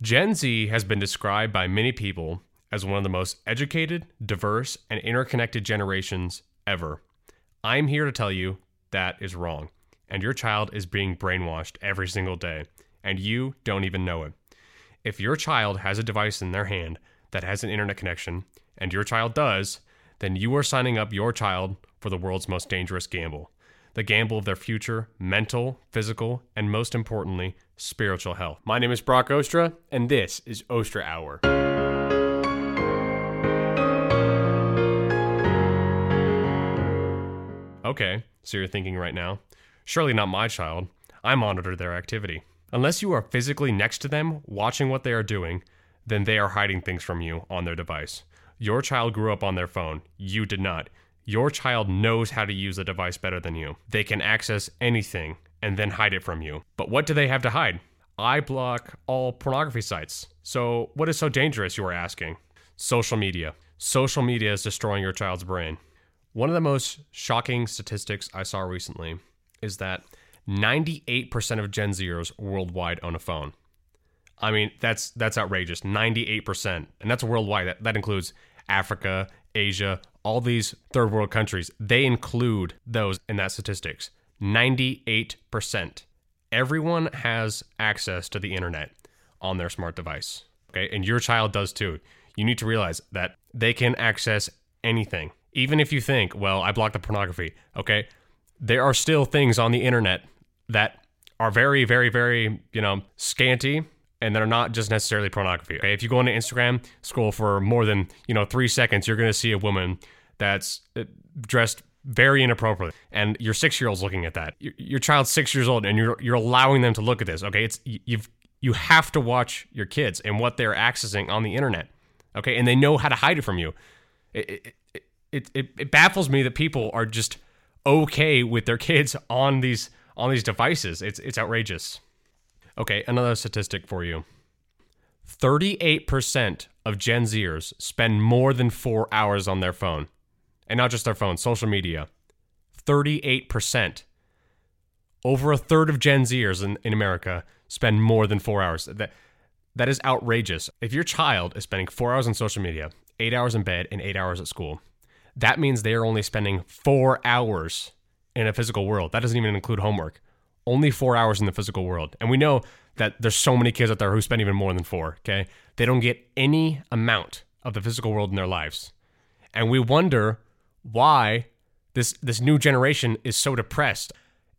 Gen Z has been described by many people as one of the most educated, diverse, and interconnected generations ever. I'm here to tell you that is wrong, and your child is being brainwashed every single day, and you don't even know it. If your child has a device in their hand that has an internet connection, and your child does, then you are signing up your child for the world's most dangerous gamble the gamble of their future, mental, physical, and most importantly, spiritual health. My name is Brock Oostra, and this is Oostra Hour. Okay, so you're thinking right now, surely not my child. I monitor their activity. Unless you are physically next to them, watching what they are doing, then they are hiding things from you on their device. Your child grew up on their phone. You did not. Your child knows how to use the device better than you. They can access anything and then hide it from you. But what do they have to hide? I block all pornography sites. So, what is so dangerous, you are asking? Social media. Social media is destroying your child's brain. One of the most shocking statistics I saw recently is that 98% of Gen Zers worldwide own a phone. I mean, that's that's outrageous. 98%. And that's worldwide. That, that includes Africa, Asia, all these third world countries. They include those in that statistics. 98%. Everyone has access to the internet on their smart device. Okay? And your child does too. You need to realize that they can access anything. Even if you think, well, I blocked the pornography, okay? There are still things on the internet that are very, very, very, you know, scanty and they're not just necessarily pornography. Okay? If you go onto Instagram, scroll for more than, you know, three seconds, you're going to see a woman that's uh, dressed very inappropriate. and your six year old's looking at that. Your, your, child's six years old and you're you're allowing them to look at this. Okay it's you've you have to watch your kids and what they're accessing on the internet. Okay and they know how to hide it from you. It it, it, it, it baffles me that people are just okay with their kids on these on these devices. It's it's outrageous. Okay another statistic for you. 38% of Gen Zers spend more than four hours on their phone and not just their phones, social media. 38%. Over a third of Gen Zers in, in America spend more than four hours. That, that is outrageous. If your child is spending four hours on social media, eight hours in bed, and eight hours at school, that means they are only spending four hours in a physical world. That doesn't even include homework. Only four hours in the physical world. And we know that there's so many kids out there who spend even more than four, okay? They don't get any amount of the physical world in their lives. And we wonder why this this new generation is so depressed.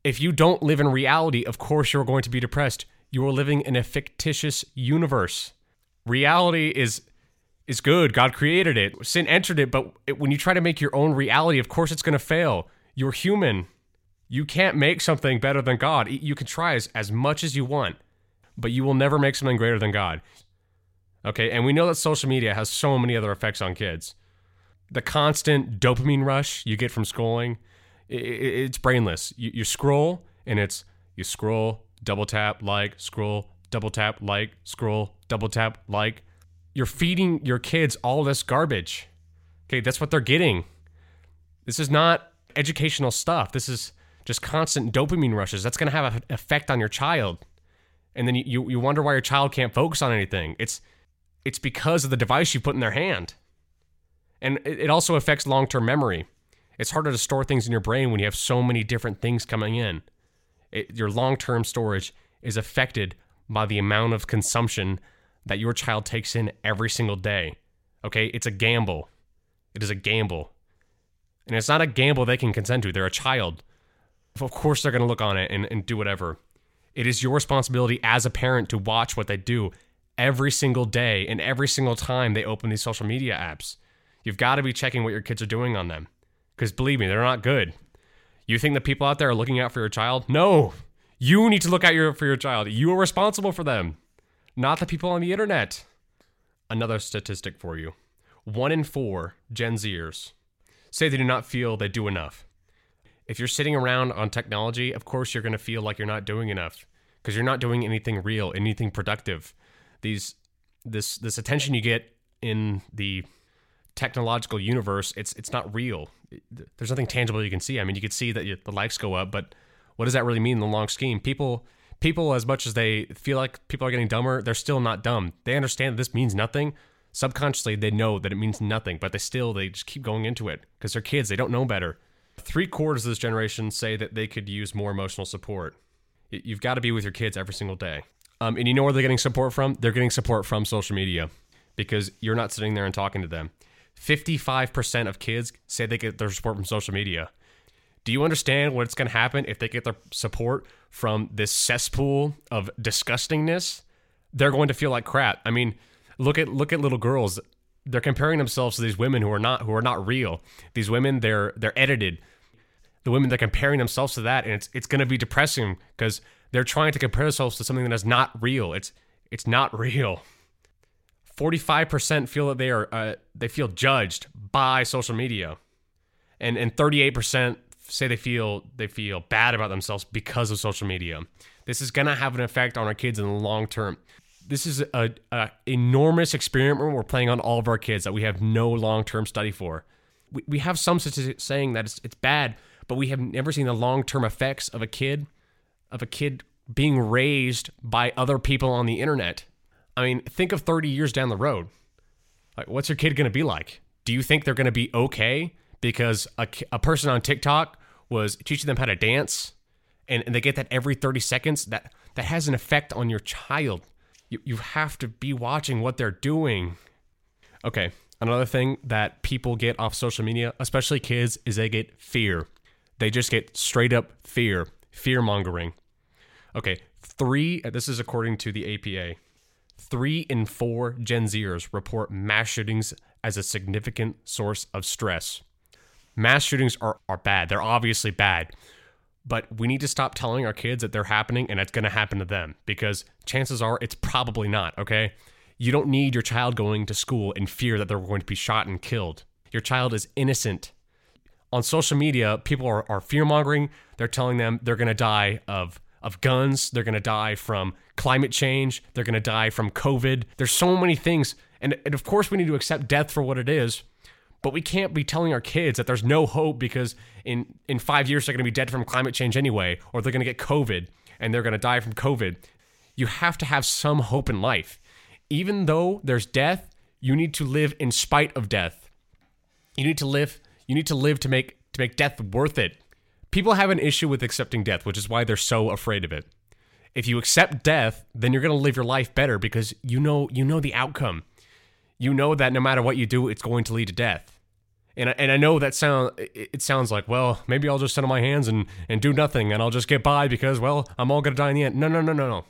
If you don't live in reality, of course you're going to be depressed. You are living in a fictitious universe. Reality is is good. God created it. Sin entered it, but it, when you try to make your own reality, of course it's going to fail. You're human. You can't make something better than God. You can try as, as much as you want, but you will never make something greater than God. Okay, and we know that social media has so many other effects on kids the constant dopamine rush you get from scrolling, it's brainless. You, you scroll and it's you scroll, double tap, like, scroll, double tap, like, scroll, double tap, like. You're feeding your kids all this garbage. Okay, that's what they're getting. This is not educational stuff. This is just constant dopamine rushes. That's going to have an effect on your child. And then you, you wonder why your child can't focus on anything. It's it's because of the device you put in their hand. And it also affects long term memory. It's harder to store things in your brain when you have so many different things coming in. It, your long term storage is affected by the amount of consumption that your child takes in every single day. Okay? It's a gamble. It is a gamble. And it's not a gamble they can consent to. They're a child. Of course, they're going to look on it and, and do whatever. It is your responsibility as a parent to watch what they do every single day and every single time they open these social media apps. You've got to be checking what your kids are doing on them. Because believe me, they're not good. You think the people out there are looking out for your child? No. You need to look out your, for your child. You are responsible for them, not the people on the internet. Another statistic for you one in four Gen Zers say they do not feel they do enough. If you're sitting around on technology, of course you're going to feel like you're not doing enough because you're not doing anything real, anything productive. These this this attention you get in the technological universe, it's it's not real. There's nothing tangible you can see. I mean, you can see that the likes go up, but what does that really mean in the long scheme? People People, as much as they feel like people are getting dumber, they're still not dumb. They understand that this means nothing. Subconsciously, they know that it means nothing, but they still they just keep going into it because they're kids. They don't know better. Three quarters of this generation say that they could use more emotional support. You've got to be with your kids every single day. Um, and you know where they're getting support from? They're getting support from social media because you're not sitting there and talking to them. 55% of kids say they get their support from social media. Do you understand what's going to happen if they get their support from this cesspool of disgustingness? They're going to feel like crap. I mean, look at look at little girls. They're comparing themselves to these women who are not who are not real. These women, they're they're edited. The women they're comparing themselves to that, and it's it's going to be depressing because they're trying to compare themselves to something that is not real. It's it's not real. 45% feel that they are uh, they feel judged by social media. And and 38% say they feel they feel bad about themselves because of social media. This is going to have an effect on our kids in the long term. This is a, a enormous experiment we're playing on all of our kids that we have no long-term study for. We, we have some statistics saying that it's, it's bad, but we have never seen the long-term effects of a kid of a kid being raised by other people on the internet. I mean, think of 30 years down the road. Like, what's your kid going to be like? Do you think they're going to be okay because a, a person on TikTok was teaching them how to dance and, and they get that every 30 seconds? That, that has an effect on your child. You, you have to be watching what they're doing. Okay, another thing that people get off social media, especially kids, is they get fear. They just get straight up fear, fear mongering. Okay, three, this is according to the APA, three in four Gen Zers report mass shootings as a significant source of stress. Mass shootings are, are bad. They're obviously bad. But we need to stop telling our kids that they're happening and it's going to happen to them because chances are it's probably not, okay? You don't need your child going to school in fear that they're going to be shot and killed. Your child is innocent. On social media, people are, are fear mongering. They're telling them they're going to die of of guns. They're going to die from climate change. They're going to die from COVID. There's so many things. And, and of course, we need to accept death for what it is. But we can't be telling our kids that there's no hope because in, in five years they're going to be dead from climate change anyway, or they're going to get COVID and they're going to die from COVID. You have to have some hope in life. Even though there's death, you need to live in spite of death. You need to live. You need to live to make to make death worth it. People have an issue with accepting death, which is why they're so afraid of it. If you accept death, then you're going to live your life better because you know you know the outcome. You know that no matter what you do, it's going to lead to death. And and I know that sound it sounds like, well, maybe I'll just sit on my hands and and do nothing and I'll just get by because well, I'm all to die in the end. No, no, no, no, no.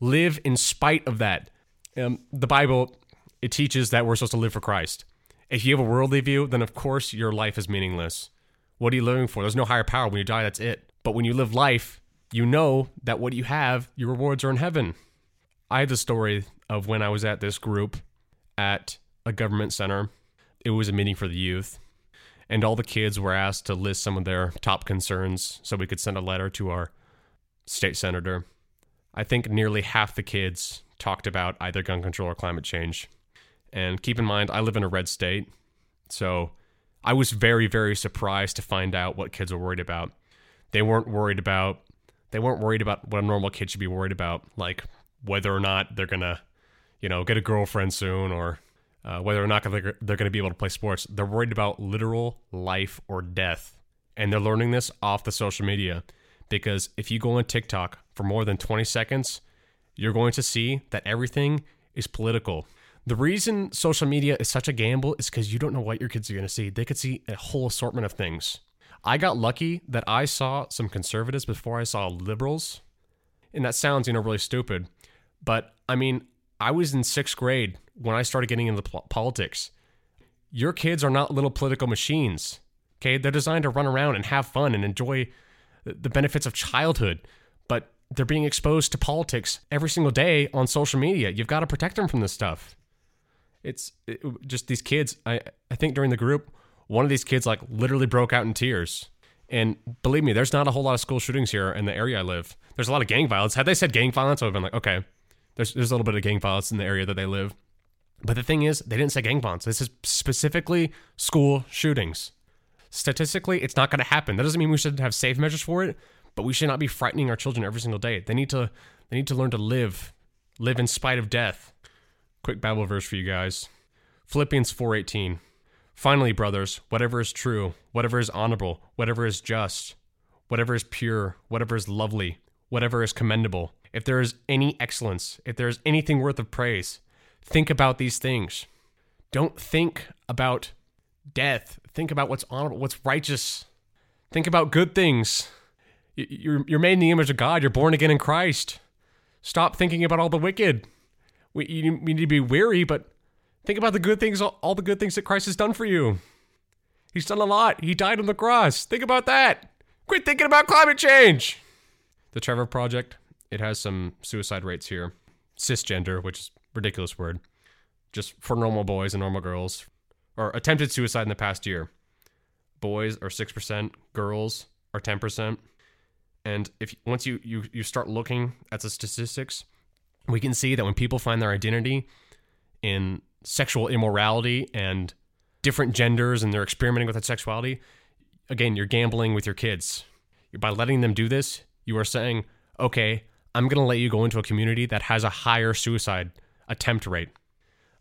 Live in spite of that. Um, the Bible it teaches that we're supposed to live for Christ. If you have a worldly view, then of course your life is meaningless. What are you living for? There's no higher power. When you die, that's it. But when you live life, you know that what you have, your rewards are in heaven. I had the story of when I was at this group at a government center. It was a meeting for the youth, and all the kids were asked to list some of their top concerns so we could send a letter to our state senator. I think nearly half the kids talked about either gun control or climate change. And keep in mind, I live in a red state, so I was very, very surprised to find out what kids were worried about. They weren't worried about they weren't worried about what a normal kid should be worried about, like whether or not they're gonna, you know, get a girlfriend soon or uh, whether or not they're, they're gonna be able to play sports. They're worried about literal life or death, and they're learning this off the social media because if you go on TikTok for more than 20 seconds, you're going to see that everything is political. The reason social media is such a gamble is because you don't know what your kids are going to see. They could see a whole assortment of things. I got lucky that I saw some conservatives before I saw liberals. And that sounds, you know, really stupid. But I mean, I was in sixth grade when I started getting into politics. Your kids are not little political machines. Okay. They're designed to run around and have fun and enjoy the benefits of childhood. But they're being exposed to politics every single day on social media. You've got to protect them from this stuff it's it, just these kids. I I think during the group, one of these kids like literally broke out in tears. And believe me, there's not a whole lot of school shootings here in the area I live. There's a lot of gang violence. Had they said gang violence, I would have been like, okay, there's there's a little bit of gang violence in the area that they live. But the thing is, they didn't say gang violence. This is specifically school shootings. Statistically, it's not going to happen. That doesn't mean we should have safe measures for it, But we should not be frightening our children every single day. They need to they need to learn to live, live in spite of death. Quick Bible verse for you guys. Philippians 4:18. Finally, brothers, whatever is true, whatever is honorable, whatever is just, whatever is pure, whatever is lovely, whatever is commendable, if there is any excellence, if there is anything worth of praise, think about these things. Don't think about death. Think about what's honorable, what's righteous. Think about good things. You're, you're made in the image of God. You're born again in Christ. Stop thinking about all the wicked. We, you, need to be weary, but think about the good things, all the good things that Christ has done for you. He's done a lot. He died on the cross. Think about that. Quit thinking about climate change. The Trevor Project, it has some suicide rates here. Cisgender, which is ridiculous word, just for normal boys and normal girls, or attempted suicide in the past year. Boys are 6%, girls are 10%. And if once you, you, you start looking at the statistics, we can see that when people find their identity in sexual immorality and different genders and they're experimenting with that sexuality, again, you're gambling with your kids. By letting them do this, you are saying, okay, I'm going to let you go into a community that has a higher suicide attempt rate.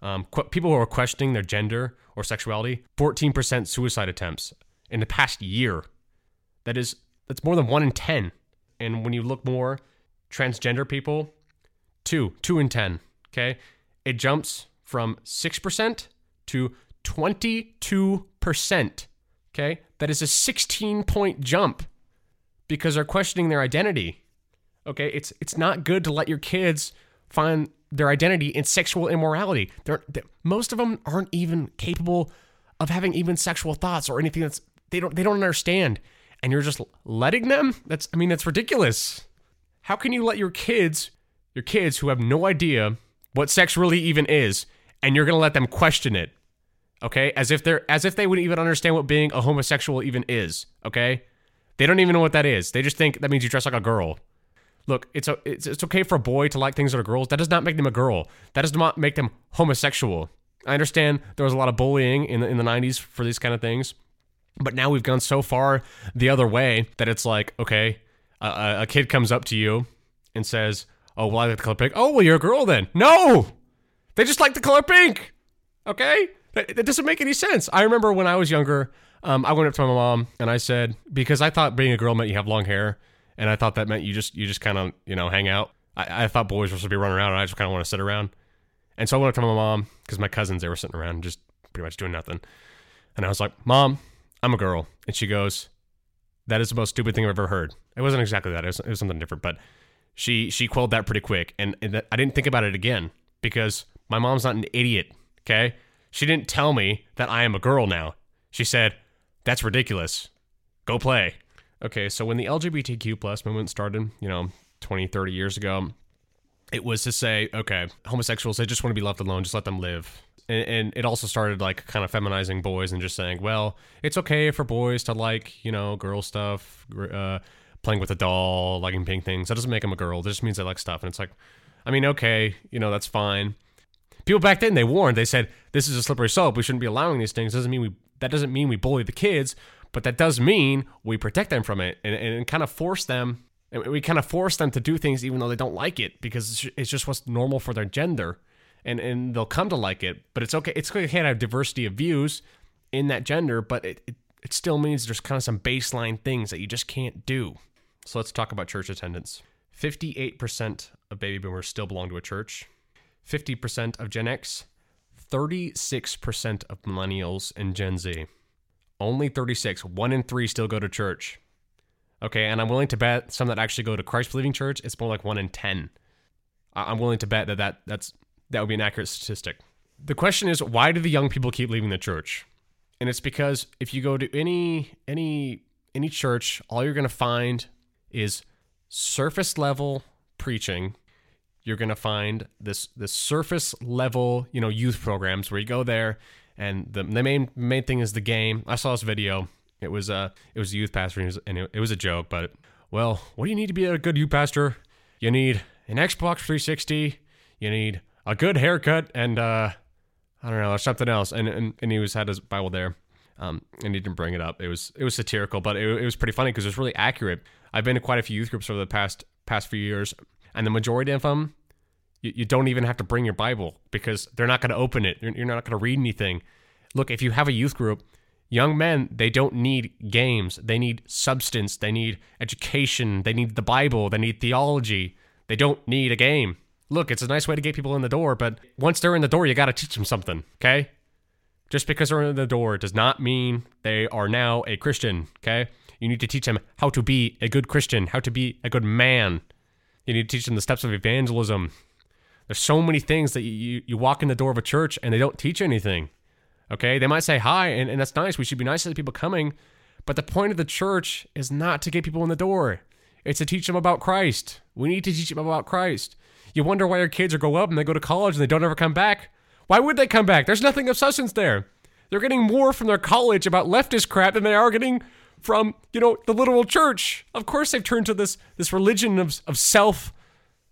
Um, qu- people who are questioning their gender or sexuality, 14% suicide attempts in the past year. That is, that's more than one in 10. And when you look more, transgender people, two, two in 10. Okay. It jumps from 6% to 22%. Okay. That is a 16 point jump because they're questioning their identity. Okay, it's it's not good to let your kids find their identity in sexual immorality. They're, they're, most of them aren't even capable of having even sexual thoughts or anything that's they don't they don't understand. And you're just letting them? That's I mean that's ridiculous. How can you let your kids your kids who have no idea what sex really even is and you're going to let them question it? Okay? As if they're as if they would even understand what being a homosexual even is, okay? They don't even know what that is. They just think that means you dress like a girl. Look, it's, a, it's it's okay for a boy to like things that are girls. That does not make them a girl. That does not make them homosexual. I understand there was a lot of bullying in the, in the 90s for these kind of things, but now we've gone so far the other way that it's like, okay, a, a kid comes up to you and says, "Oh, well, I like the color pink." Oh, well, you're a girl then. No, they just like the color pink. Okay, that, that doesn't make any sense. I remember when I was younger, um, I went up to my mom and I said because I thought being a girl meant you have long hair and I thought that meant you just you just kind of you know hang out. I, I thought boys were supposed to be running around, and I just kind of want to sit around. And so I went up to my mom because my cousins they were sitting around just pretty much doing nothing, and I was like, "Mom, I'm a girl," and she goes, "That is the most stupid thing I've ever heard." It wasn't exactly that; it was, it was something different, but she she quelled that pretty quick, and, and I didn't think about it again because my mom's not an idiot. Okay, she didn't tell me that I am a girl now. She said, "That's ridiculous. Go play." okay, so when the LGBTQ plus movement started, you know, 20, 30 years ago, it was to say, okay, homosexuals, they just want to be left alone, just let them live. And, and, it also started like kind of feminizing boys and just saying, well, it's okay for boys to like, you know, girl stuff, uh, playing with a doll, liking pink things. That doesn't make them a girl. That just means they like stuff. And it's like, I mean, okay, you know, that's fine. People back then they warned. They said this is a slippery slope. We shouldn't be allowing these things. Doesn't mean we. That doesn't mean we bully the kids. But that does mean we protect them from it and, and kind of force them. We kind of force them to do things even though they don't like it because it's just what's normal for their gender, and and they'll come to like it. But it's okay. It's okay to have diversity of views in that gender, but it, it it still means there's kind of some baseline things that you just can't do. So let's talk about church attendance. 58% of baby boomers still belong to a church. 50% of Gen X, 36% of millennials and Gen Z. Only 36. One in three still go to church. Okay, and I'm willing to bet some that actually go to Christ believing church, it's more like one in 10. I'm willing to bet that, that that's that would be an accurate statistic. The question is, why do the young people keep leaving the church? And it's because if you go to any any any church, all you're going to find is surface level preaching. You're going to find this this surface level, you know, youth programs where you go there and the, the main main thing is the game. I saw this video. It was uh it was a youth pastor and it was, and it, it was a joke, but well, what do you need to be a good youth pastor? You need an Xbox 360. You need a good haircut and uh I don't know or something else. And and, and he was had his Bible there, Um, and he didn't bring it up. It was it was satirical, but it, it was pretty funny because it was really accurate. I've been to quite a few youth groups over the past past few years, and the majority of them, you, you don't even have to bring your Bible because they're not going to open it. You're, you're not going to read anything. Look, if you have a youth group, young men they don't need games. They need substance. They need education. They need the Bible. They need theology. They don't need a game. Look, it's a nice way to get people in the door, but once they're in the door, you got to teach them something, okay? Just because they're in the door does not mean they are now a Christian, okay? You need to teach them how to be a good Christian, how to be a good man. You need to teach them the steps of evangelism. There's so many things that you, you walk in the door of a church and they don't teach anything. Okay? They might say hi, and, and that's nice. We should be nice to the people coming. But the point of the church is not to get people in the door, it's to teach them about Christ. We need to teach them about Christ. You wonder why your kids are grow up and they go to college and they don't ever come back. Why would they come back? There's nothing of substance there. They're getting more from their college about leftist crap than they are getting from, you know, the literal church. Of course they've turned to this this religion of, of self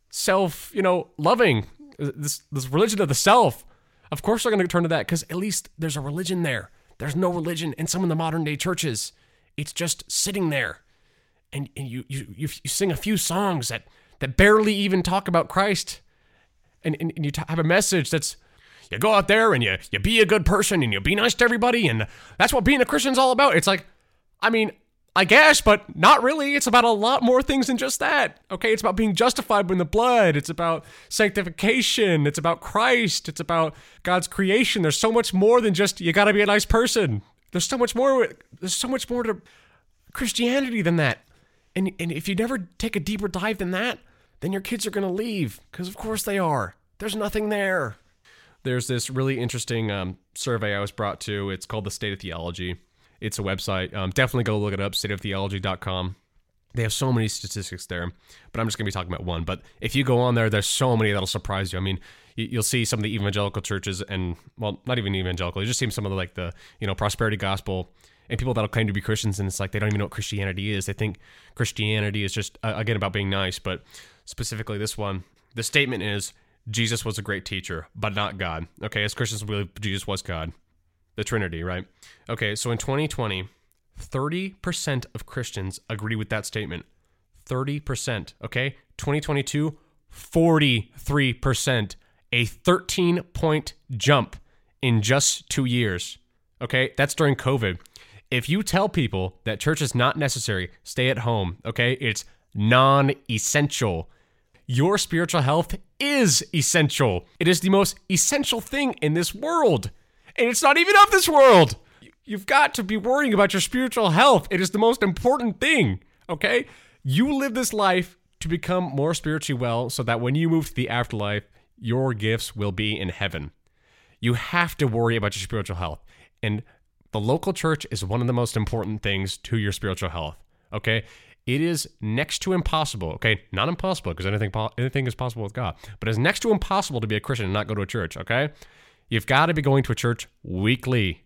self, you know, loving. Uh, this this religion of the self. Of course they're going to turn to that cuz at least there's a religion there. There's no religion in some of the modern day churches. It's just sitting there. And, and you, you, you, you sing a few songs that, that barely even talk about Christ. And, and, and you t- have a message that's you go out there and you you be a good person and you be nice to everybody and that's what being a Christian's all about. It's like, I mean, I guess, but not really. It's about a lot more things than just that. Okay, it's about being justified in the blood. It's about sanctification. It's about Christ. It's about God's creation. There's so much more than just you got to be a nice person. There's so much more. There's so much more to Christianity than that. And and if you never take a deeper dive than that, then your kids are going to leave because of course they are. There's nothing there there's this really interesting um, survey I was brought to. It's called the State of Theology. It's a website. Um, definitely go look it up, stateoftheology.com. They have so many statistics there, but I'm just going to be talking about one. But if you go on there, there's so many that'll surprise you. I mean, you'll see some of the evangelical churches and, well, not even evangelical. You just see some of the, like, the, you know, prosperity gospel and people that'll claim to be Christians, and it's like they don't even know what Christianity is. They think Christianity is just, again, about being nice. But specifically, this one, the statement is Jesus was a great teacher, but not God. Okay, as Christians, we believe Jesus was God, the Trinity, right? Okay, so in 2020, 30% of Christians agree with that statement. 30%. Okay, 2022, 43%. A 13 point jump in just two years. Okay, that's during COVID. If you tell people that church is not necessary, stay at home. Okay, it's non essential your spiritual health is essential. It is the most essential thing in this world. And it's not even of this world. You've got to be worrying about your spiritual health. It is the most important thing, okay? You live this life to become more spiritually well so that when you move to the afterlife, your gifts will be in heaven. You have to worry about your spiritual health. And the local church is one of the most important things to your spiritual health, okay? It is next to impossible. Okay, not impossible because anything anything is possible with God, but it's next to impossible to be a Christian and not go to a church. Okay, you've got to be going to a church weekly,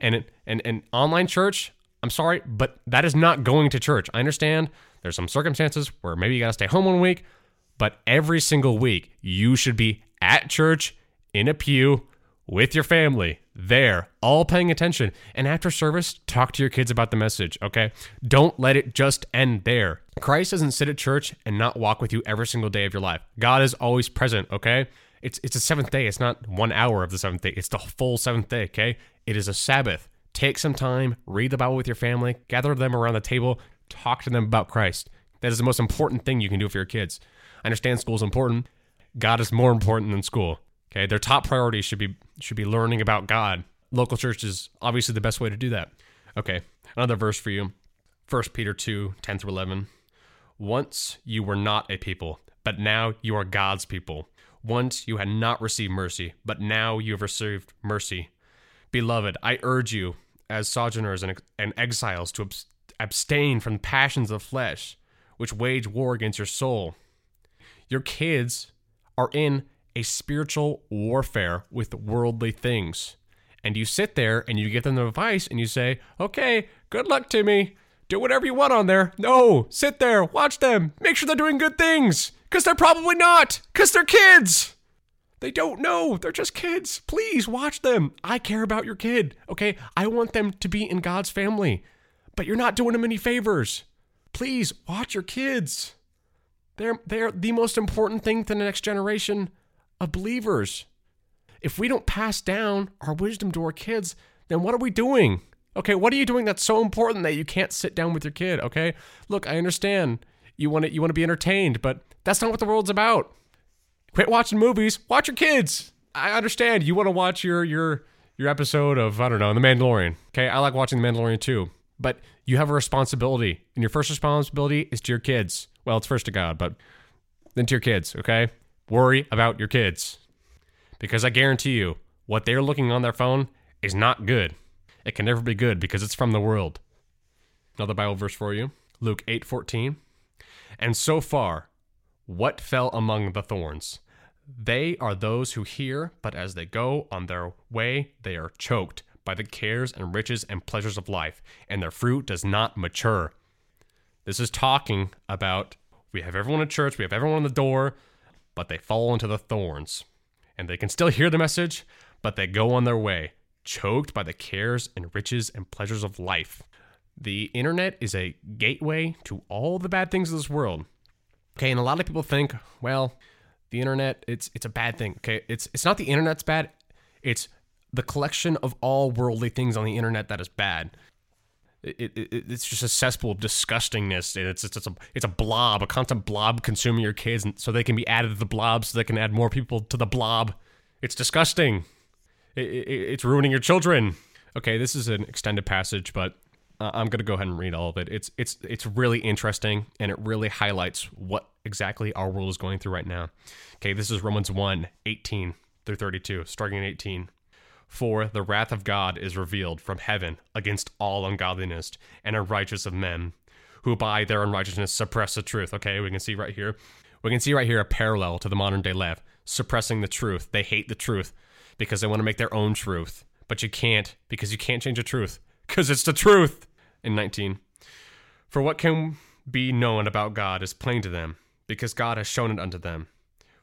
and and an online church. I'm sorry, but that is not going to church. I understand there's some circumstances where maybe you got to stay home one week, but every single week you should be at church in a pew with your family there, all paying attention. And after service, talk to your kids about the message, okay? Don't let it just end there. Christ doesn't sit at church and not walk with you every single day of your life. God is always present, okay? It's it's a seventh day. It's not one hour of the seventh day. It's the full seventh day, okay? It is a Sabbath. Take some time, read the Bible with your family, gather them around the table, talk to them about Christ. That is the most important thing you can do for your kids. I understand school is important. God is more important than school. Okay, their top priority should be should be learning about God. Local church is obviously the best way to do that. Okay, another verse for you. 1 Peter 2, 10 through 11. Once you were not a people, but now you are God's people. Once you had not received mercy, but now you have received mercy. Beloved, I urge you, as sojourners and, and exiles, to abstain from passions of flesh, which wage war against your soul. Your kids are in a spiritual warfare with worldly things. And you sit there and you give them the advice and you say, okay, good luck, to me. Do whatever you want on there. No, sit there, watch them, make sure they're doing good things. Because they're probably not, because they're kids. They don't know. They're just kids. Please watch them. I care about your kid. Okay. I want them to be in God's family, but you're not doing them any favors. Please watch your kids. They're, they're the most important thing to the next generation of believers. If we don't pass down our wisdom to our kids, then what are we doing? Okay, what are you doing that's so important that you can't sit down with your kid? Okay, look, I understand you want to you want to be entertained, but that's not what the world's about. Quit watching movies. Watch your kids. I understand you want to watch your your your episode of I don't know The Mandalorian. Okay, I like watching The Mandalorian too, but you have a responsibility, and your first responsibility is to your kids. Well, it's first to God, but then to your kids. Okay, worry about your kids, because I guarantee you, what they're looking on their phone is not good. It can never be good because it's from the world. Another Bible verse for you Luke 8 14. And so far, what fell among the thorns? They are those who hear, but as they go on their way, they are choked by the cares and riches and pleasures of life, and their fruit does not mature. This is talking about we have everyone in church, we have everyone on the door, but they fall into the thorns. And they can still hear the message, but they go on their way, choked by the cares and riches and pleasures of life. The internet is a gateway to all the bad things of this world. Okay, and a lot of people think, well, the internet it's it's a bad thing. Okay, it's it's not the internet's bad. It's the collection of all worldly things on the internet that is bad. It, it, it's just a cesspool of disgustingness. It's, it's, it's, a, it's a blob, a constant blob consuming your kids, and so they can be added to the blob so they can add more people to the blob. It's disgusting. It, it's ruining your children. Okay, this is an extended passage, but uh, I'm gonna go ahead and read all of it. It's it's it's really interesting and it really highlights what exactly our world is going through right now. Okay, this is Romans 1, 18 through 32, starting in 18. For the wrath of God is revealed from heaven against all ungodliness and unrighteous of men, who by their unrighteousness suppress the truth. Okay, we can see right here. We can see right here a parallel to the modern day left, suppressing the truth. They hate the truth because they want to make their own truth. But you can't because you can't change the truth because it's the truth. In 19. For what can be known about God is plain to them, because God has shown it unto them.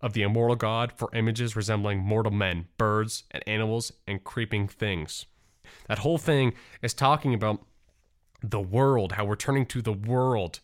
of the immortal God for images resembling mortal men, birds, and animals, and creeping things. That whole thing is talking about the world, how we're turning to the world.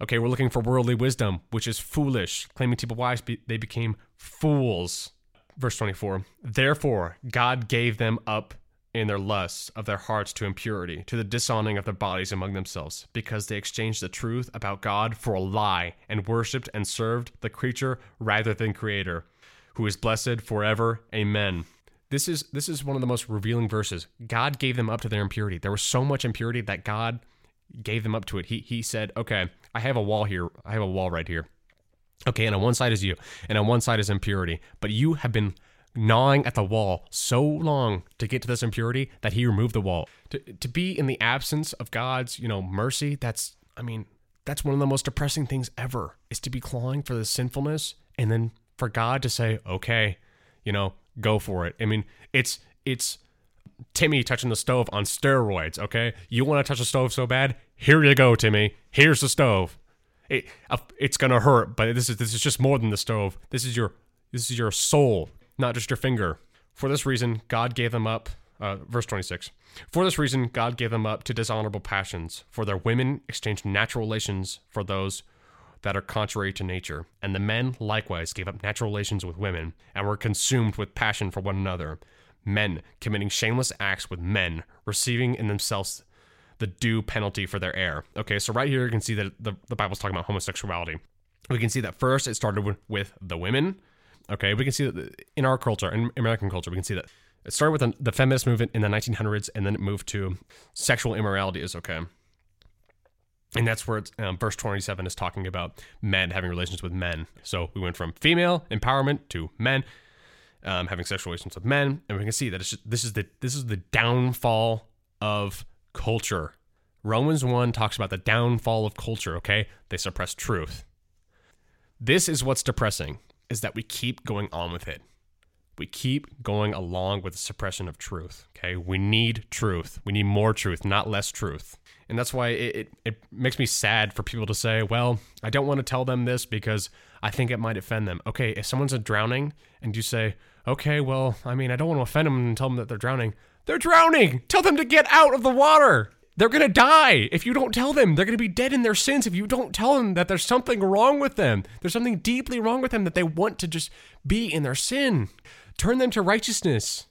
Okay, we're looking for worldly wisdom, which is foolish. Claiming to be wise, they became fools. Verse 24 Therefore, God gave them up in their lusts of their hearts to impurity, to the dishonoring of their bodies among themselves, because they exchanged the truth about God for a lie, and worshipped and served the creature rather than Creator, who is blessed forever. Amen. This is this is one of the most revealing verses. God gave them up to their impurity. There was so much impurity that God gave them up to it. He he said, "Okay, I have a wall here. I have a wall right here. Okay, and on one side is you, and on one side is impurity. But you have been gnawing at the wall so long to get to this impurity that he removed the wall. To, to be in the absence of God's, you know, mercy, that's, I mean, that's one of the most depressing things ever is to be clawing for the sinfulness and then for God to say, okay, you know, go for it. I mean, it's, it's, Timmy touching the stove on steroids, okay? You want to touch the stove so bad? Here you go, Timmy. Here's the stove. It, uh, it's gonna hurt, but this is this is just more than the stove. This is your this is your soul not just your finger. For this reason, God gave them up. Uh, verse 26. For this reason, God gave them up to dishonorable passions, for their women exchanged natural relations for those that are contrary to nature. And the men likewise gave up natural relations with women, and were consumed with passion for one another. Men committing shameless acts with men, receiving in themselves the due penalty for their error. Okay, so right here you can see that the, the Bible's talking about homosexuality. We can see that first it started with, with the women, Okay, we can see that in our culture, in American culture, we can see that it started with the feminist movement in the 1900s, and then it moved to sexual immorality is okay. And that's where um, verse 27 is talking about men having relations with men. So we went from female empowerment to men. um, having sexual relations with men, and we can see that just, this is the this is the downfall of culture. Romans 1 talks about the downfall of culture, okay? They suppress truth. This is what's depressing is that we keep going on with it. We keep going along with the suppression of truth, okay? We need truth. We need more truth, not less truth. And that's why it, it, it makes me sad for people to say, well, I don't want to tell them this because I think it might offend them. Okay, if someone's drowning and you say, okay, well, I mean, I don't want to offend them and tell them that they're drowning. They're drowning. Tell them to get out of the water. They're going to die if you don't tell them. They're going to be dead in their sins if you don't tell them that there's something wrong with them. There's something deeply wrong with them that they want to just be in their sin. Turn them to righteousness.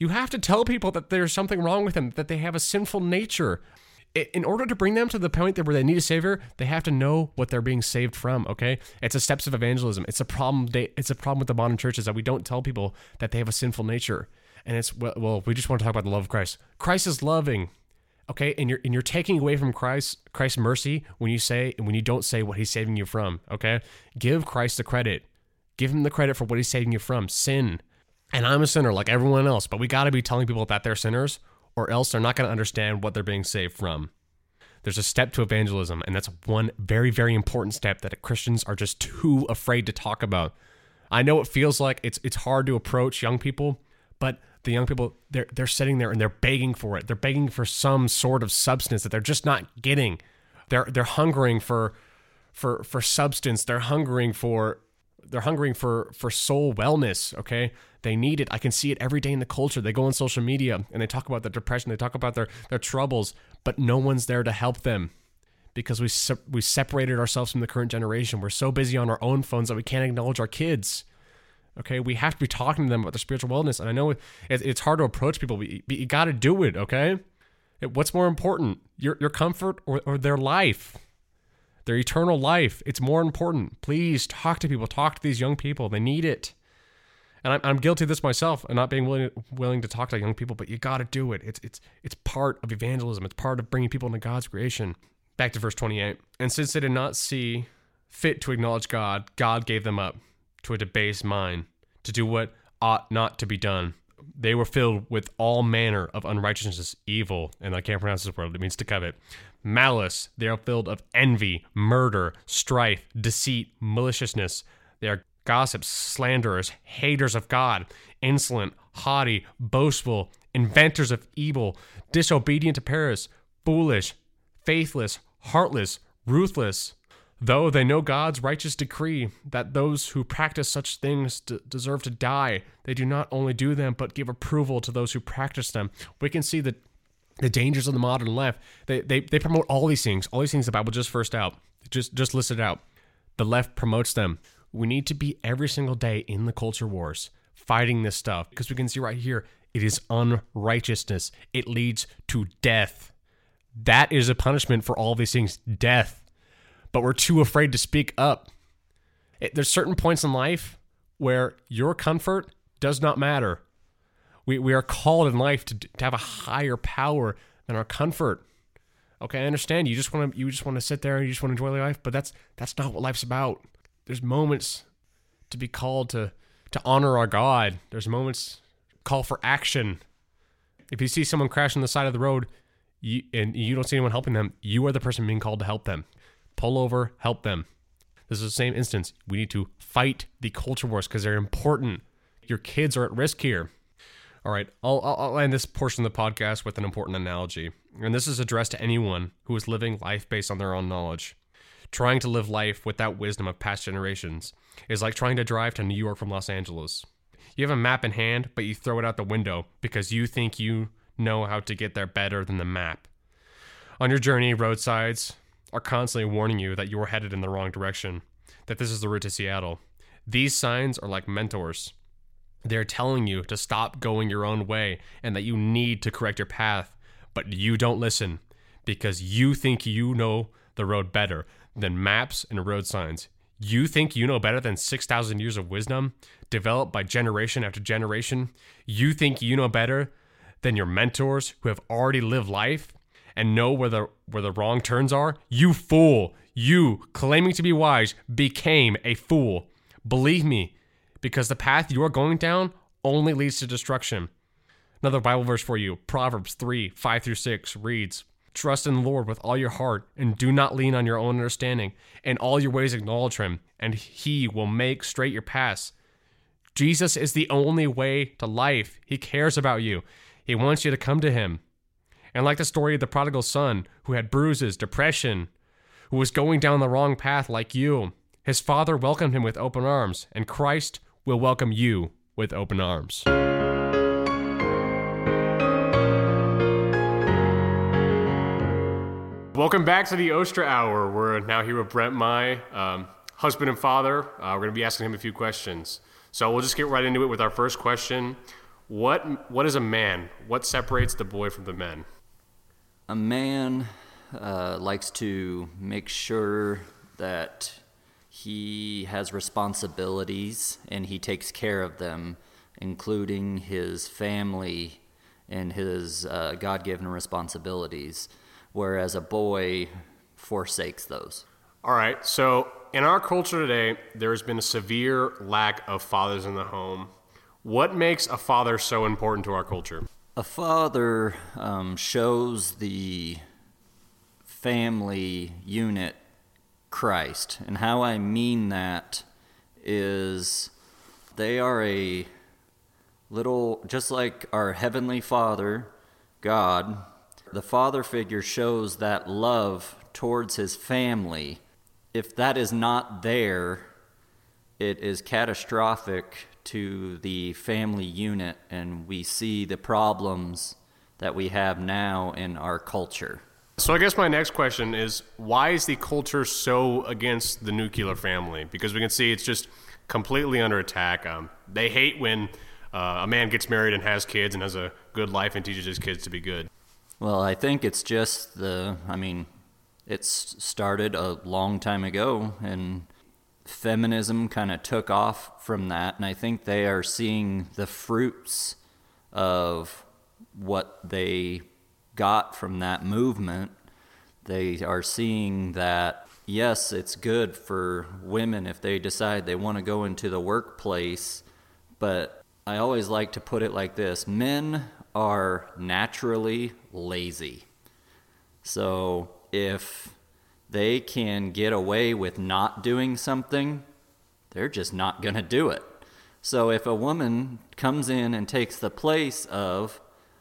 You have to tell people that there's something wrong with them, that they have a sinful nature. In order to bring them to the point where they need a savior, they have to know what they're being saved from. Okay, it's a steps of evangelism. It's a problem. It's a problem with the modern churches that we don't tell people that they have a sinful nature, and it's well, we just want to talk about the love of Christ. Christ is loving okay and you're and you're taking away from christ christ's mercy when you say when you don't say what he's saving you from okay? Give christ the credit. Give him the credit for what he's saving you from sin. And i'm a sinner like everyone else but we got to be telling people that they're sinners or else they're not going to understand what they're being saved from. There's a step to evangelism and that's one very very important step that christians are just too afraid to talk about. I know it feels like it's it's hard to approach young people but the young people they're they're sitting there and they're begging for it. They're begging for some sort of substance that they're just not getting. They're they're hungering for for for substance. They're hungering for they're hungering for for soul wellness, okay? They need it. I can see it every day in the culture. They go on social media and they talk about their depression, they talk about their their troubles, but no one's there to help them because we se- we separated ourselves from the current generation. We're so busy on our own phones that we can't acknowledge our kids. Okay, we have to be talking to them about their spiritual wellness, and I know it, it's hard to approach people, but you, you got to do it. Okay, what's more important, your your comfort or, or their life, their eternal life? It's more important. Please talk to people. Talk to these young people. They need it. And I'm, I'm guilty of this myself, and not being willing willing to talk to young people. But you got to do it. It's it's it's part of evangelism. It's part of bringing people into God's creation. Back to verse 28. And since they did not see fit to acknowledge God, God gave them up to a debased mind, to do what ought not to be done. They were filled with all manner of unrighteousness, evil, and I can't pronounce this word, it means to covet. Malice, they are filled of envy, murder, strife, deceit, maliciousness. They are gossips, slanderers, haters of God, insolent, haughty, boastful, inventors of evil, disobedient to parents, foolish, faithless, heartless, ruthless. Though they know God's righteous decree that those who practice such things d- deserve to die, they do not only do them, but give approval to those who practice them. We can see the, the dangers of the modern left. They, they, they promote all these things, all these things the Bible just first out, just, just listed out. The left promotes them. We need to be every single day in the culture wars, fighting this stuff, because we can see right here, it is unrighteousness. It leads to death. That is a punishment for all these things death but we're too afraid to speak up. It, there's certain points in life where your comfort does not matter. We, we are called in life to, to have a higher power than our comfort. Okay, I understand. You just want to you just want to sit there and you just want to enjoy life, but that's that's not what life's about. There's moments to be called to to honor our God. There's moments call for action. If you see someone crashing the side of the road, you, and you don't see anyone helping them, you are the person being called to help them pull over, help them. This is the same instance. We need to fight the culture wars because they're important. Your kids are at risk here. All right, I'll, I'll end this portion of the podcast with an important analogy. And this is addressed to anyone who is living life based on their own knowledge. Trying to live life without wisdom of past generations is like trying to drive to New York from Los Angeles. You have a map in hand, but you throw it out the window because you think you know how to get there better than the map. On your journey, roadsides, are constantly warning you that you're headed in the wrong direction, that this is the route to Seattle. These signs are like mentors. They're telling you to stop going your own way and that you need to correct your path, but you don't listen because you think you know the road better than maps and road signs. You think you know better than 6,000 years of wisdom developed by generation after generation. You think you know better than your mentors who have already lived life and know where the where the wrong turns are, you fool, you claiming to be wise became a fool. Believe me, because the path you are going down only leads to destruction. Another Bible verse for you Proverbs 3 5 through 6 reads, Trust in the Lord with all your heart, and do not lean on your own understanding. In all your ways acknowledge him, and he will make straight your paths. Jesus is the only way to life. He cares about you. He wants you to come to him. And like the story of the prodigal son who had bruises, depression, who was going down the wrong path like you, his father welcomed him with open arms, and Christ will welcome you with open arms. Welcome back to the Oostra Hour. We're now here with Brent Mai, um, husband and father. Uh, we're going to be asking him a few questions. So we'll just get right into it with our first question. What What is a man? What separates the boy from the men? A man uh, likes to make sure that he has responsibilities and he takes care of them, including his family and his uh, God given responsibilities whereas a boy forsakes those. All right. So in our culture today, there has been a severe lack of fathers in the home. What makes a father so important to our culture? A father um, shows the family unit Christ. And how I mean that is they are a little, just like our Heavenly Father, God, the father figure shows that love towards his family. If that is not there, it is catastrophic to the family unit, and we see the problems that we have now in our culture. So, I guess my next question is why is the culture so against the nuclear family? Because we can see it's just completely under attack. Um, they hate when uh, a man gets married and has kids and has a good life and teaches his kids to be good. Well, I think it's just the, I mean, it's started a long time ago, and feminism kind of took off from that. And I think they are seeing the fruits of what they got from that movement. They are seeing that, yes, it's good for women if they decide they want to go into the workplace, but I always like to put it like this men are naturally lazy. So if they can get away with not doing something, they're just not going to do it. So if a woman comes in and takes the place of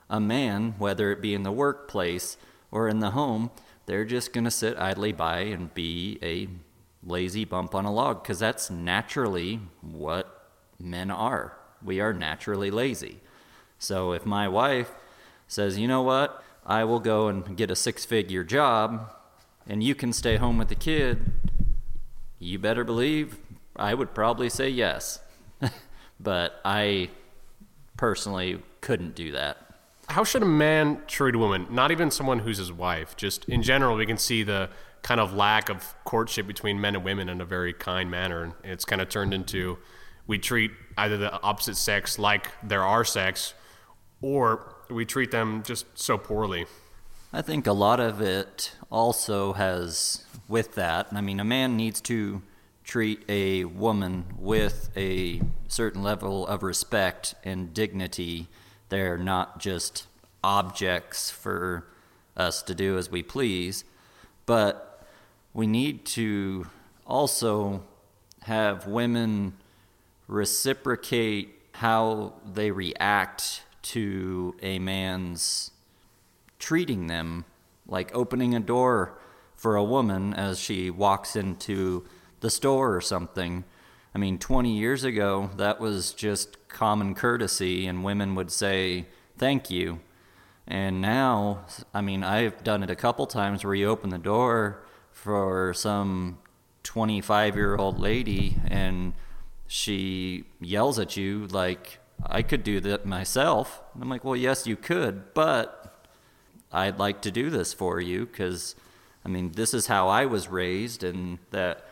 a man, whether it be in the workplace or in the home, they're just going to sit idly by and be a lazy bump on a log because that's naturally what men are. We are naturally lazy. So if my wife says, you know what, I will go and get a six figure job and you can stay home with the kid, you better believe I would probably say yes. but I personally couldn't do that. How should a man treat a woman? Not even someone who's his wife. Just in general, we can see the kind of lack of courtship between men and women in a very kind manner. And it's kind of turned into we treat either the opposite sex like they're our sex or we treat them just so poorly. I think a lot of it also has with that. I mean, a man needs to treat a woman with a certain level of respect and dignity. They're not just objects for us to do as we please, but we need to also have women reciprocate how they react to a man's treating them like opening a door for a woman as she walks into the store or something. I mean, 20 years ago, that was just common courtesy, and women would say, Thank you. And now, I mean, I've done it a couple times where you open the door for some 25 year old lady and she yells at you like, I could do that myself. And I'm like, well, yes, you could, but I'd like to do this for you because, I mean, this is how I was raised, and that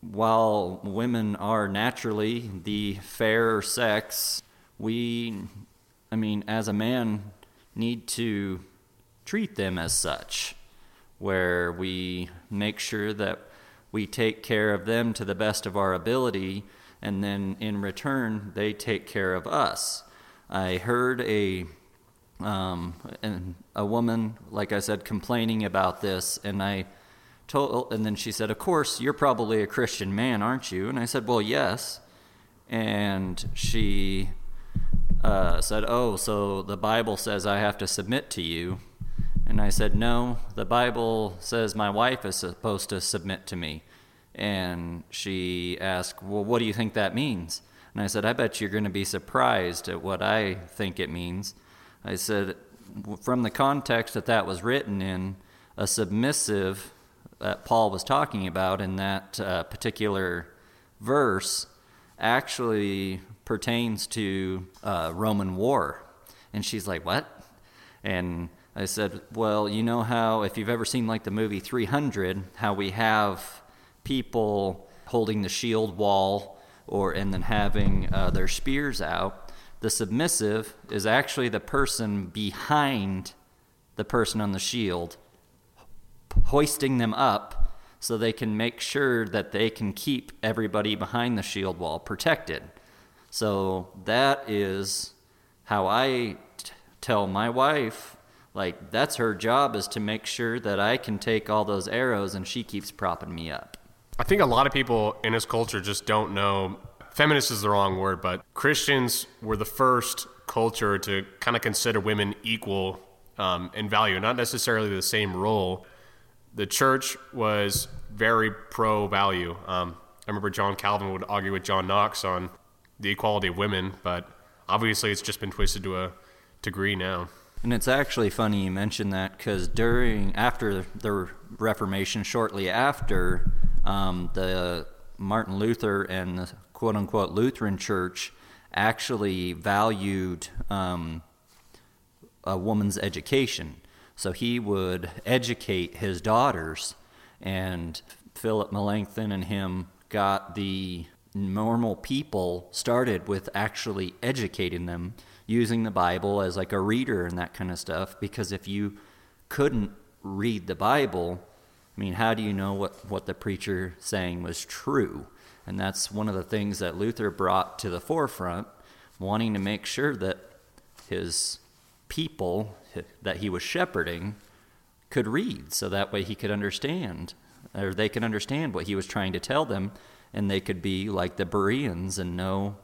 while women are naturally the fairer sex, we, I mean, as a man, need to treat them as such, where we make sure that we take care of them to the best of our ability and then in return, they take care of us. I heard a um, and a woman, like I said, complaining about this, and I told, and then she said, "Of course, you're probably a Christian man, aren't you?" And I said, "Well, yes." And she uh, said, "Oh, so the Bible says I have to submit to you?" And I said, "No, the Bible says my wife is supposed to submit to me." And she asked, "Well, what do you think that means?" And I said, "I bet you're going to be surprised at what I think it means." I said, from the context that that was written in, a submissive that Paul was talking about in that uh, particular verse actually pertains to uh, Roman war. And she's like, What? And I said, Well, you know how, if you've ever seen like the movie 300, how we have people holding the shield wall or and then having uh, their spears out. The submissive is actually the person behind the person on the shield, hoisting them up so they can make sure that they can keep everybody behind the shield wall protected. So that is how I t- tell my wife like that's her job is to make sure that I can take all those arrows and she keeps propping me up. I think a lot of people in this culture just don't know feminist is the wrong word, but Christians were the first culture to kind of consider women equal um, in value, not necessarily the same role. The church was very pro value. Um, I remember John Calvin would argue with John Knox on the equality of women, but obviously it's just been twisted to a degree now. And it's actually funny you mentioned that because during after the Reformation, shortly after, um, the Martin Luther and the quote unquote Lutheran church actually valued um, a woman's education. So he would educate his daughters, and Philip Melanchthon and him got the normal people started with actually educating them using the Bible as like a reader and that kind of stuff. Because if you couldn't read the Bible, I mean, how do you know what, what the preacher saying was true? And that's one of the things that Luther brought to the forefront, wanting to make sure that his people that he was shepherding could read so that way he could understand or they could understand what he was trying to tell them and they could be like the Bereans and know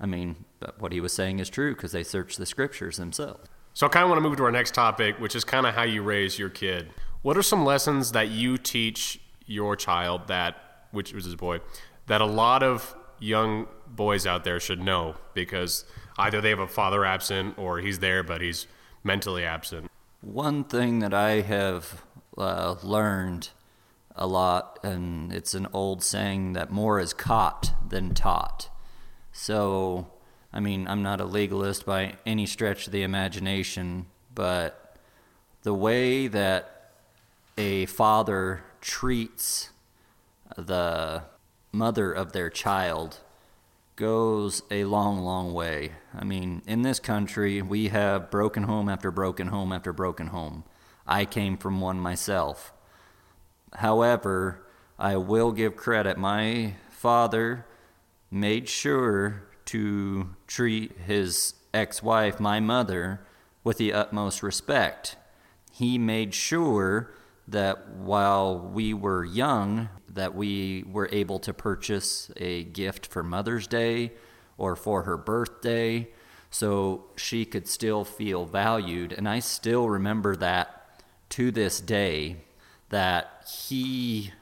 I mean what he was saying is true because they searched the scriptures themselves. So I kind of want to move to our next topic which is kind of how you raise your kid. What are some lessons that you teach your child that which was his boy that a lot of young boys out there should know because either they have a father absent or he's there but he's mentally absent. One thing that I have uh, learned a lot, and it's an old saying that more is caught than taught. So, I mean, I'm not a legalist by any stretch of the imagination, but the way that a father treats the mother of their child goes a long, long way. I mean, in this country, we have broken home after broken home after broken home. I came from one myself. However, I will give credit. My father made sure to treat his ex wife, my mother, with the utmost respect. He made sure that while we were young, that we were able to purchase a gift for Mother's Day or for her birthday so she could still feel valued. And I still remember that to this day that he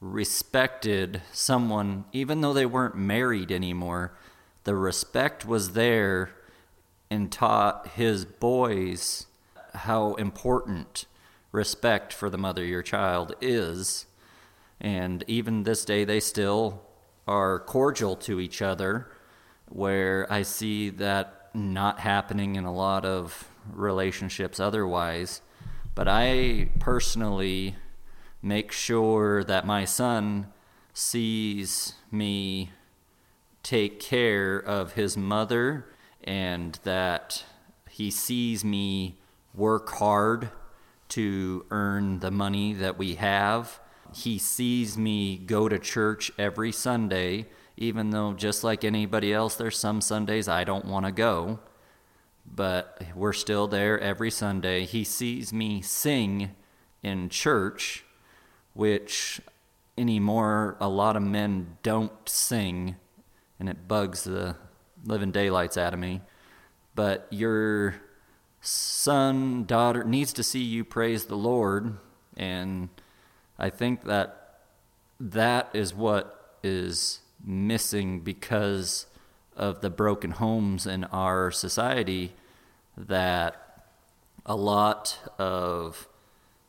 respected someone, even though they weren't married anymore, the respect was there and taught his boys how important respect for the mother of your child is. And even this day, they still are cordial to each other, where I see that not happening in a lot of relationships otherwise. But I personally make sure that my son sees me take care of his mother and that he sees me work hard to earn the money that we have. He sees me go to church every Sunday even though, just like anybody else, there's some Sundays I don't want to go. But we're still there every Sunday. He sees me sing in church, which anymore a lot of men don't sing, and it bugs the living daylights out of me. But your son, daughter needs to see you praise the Lord, and I think that that is what is missing because of the broken homes in our society that a lot of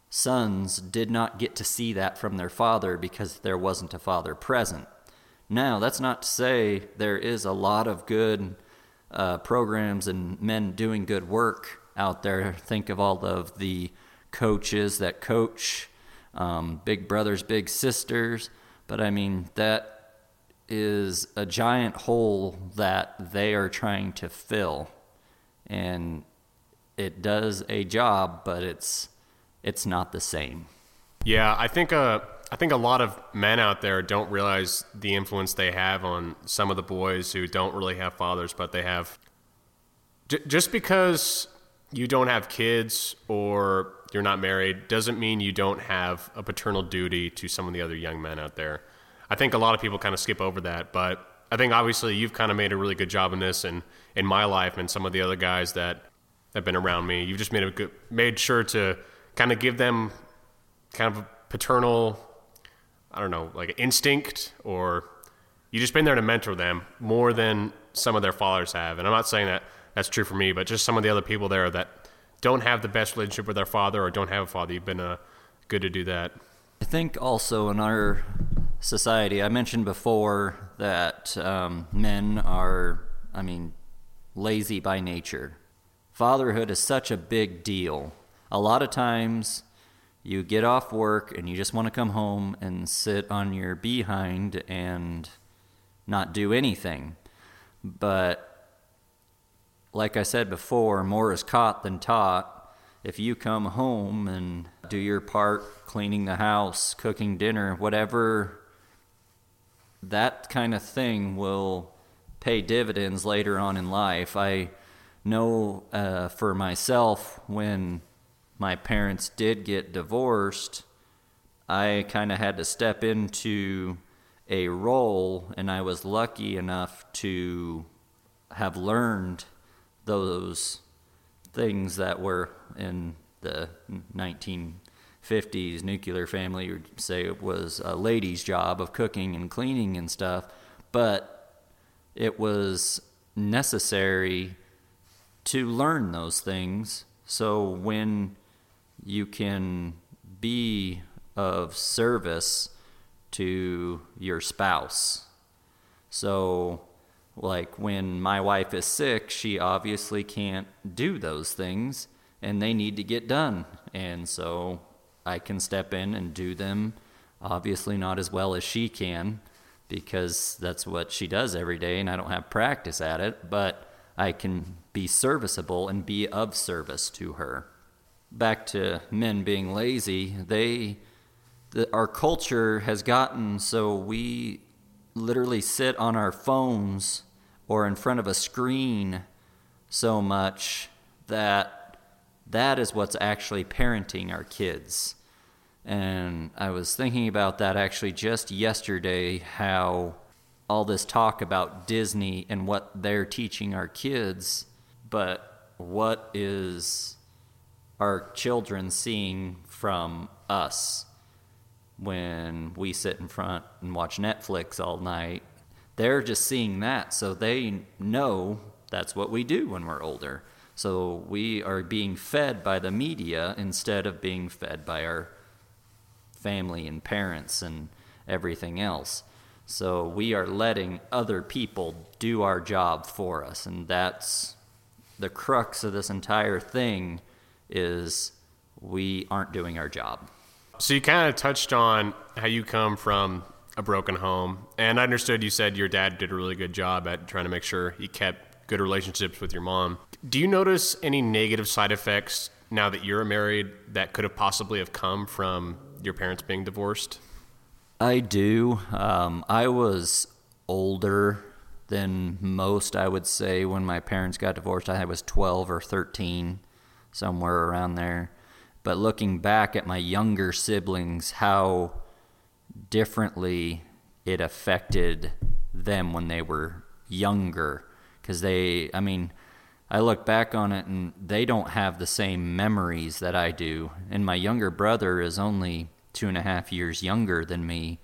sons did not get to see that from their father because there wasn't a father present. Now, that's not to say there is a lot of good uh, programs and men doing good work out there. Think of all of the coaches that coach, um, big brothers, big sisters. But I mean, that is a giant hole that they are trying to fill. And it does a job, but it's it's not the same. Yeah, I think uh, I think a lot of men out there don't realize the influence they have on some of the boys who don't really have fathers, but they have. J- just because you don't have kids or you're not married doesn't mean you don't have a paternal duty to some of the other young men out there. I think a lot of people kind of skip over that, but I think obviously you've kind of made a really good job in this, and in my life and some of the other guys that have been around me, you've just made a good, made sure to kind of give them kind of a paternal, I don't know, like instinct, or you just been there to mentor them more than some of their fathers have. And I'm not saying that that's true for me, but just some of the other people there that don't have the best relationship with their father or don't have a father, you've been uh, good to do that. I think also in our society, I mentioned before that um, men are, I mean, lazy by nature. Fatherhood is such a big deal. A lot of times, you get off work and you just want to come home and sit on your behind and not do anything. But like I said before, more is caught than taught. If you come home and do your part cleaning the house, cooking dinner, whatever, that kind of thing will pay dividends later on in life. I know uh, for myself when my parents did get divorced, I kind of had to step into a role, and I was lucky enough to have learned those things that were in the 1950s nuclear family would say it was a lady's job of cooking and cleaning and stuff, but it was necessary to learn those things. So when you can be of service to your spouse. So like when my wife is sick, she obviously can't do those things and they need to get done. And so I can step in and do them, obviously not as well as she can because that's what she does every day and I don't have practice at it, but I can be serviceable and be of service to her. Back to men being lazy, they the, our culture has gotten so we literally sit on our phones or in front of a screen so much that that is what's actually parenting our kids. And I was thinking about that actually just yesterday how all this talk about Disney and what they're teaching our kids, but what is our children seeing from us? when we sit in front and watch Netflix all night. They're just seeing that, so they know that's what we do when we're older. So we are being fed by the media instead of being fed by our family and parents and everything else. So we are letting other people do our job for us, and that's the crux of this entire thing is we aren't doing our job. So you kind of touched on how you come from a broken home, and I understood you said your dad did a really good job at trying to make sure he kept good relationships with your mom. Do you notice any negative side effects now that you're married that could have possibly have come from your parents being divorced? I do. Um, I was older than most, I would say. When my parents got divorced, I was 12 or 13, somewhere around there. But looking back at my younger siblings, how differently it affected them when they were younger. Because they, I mean, I look back on it and they don't have the same memories that I do. And my younger brother is only two and a half years younger than me,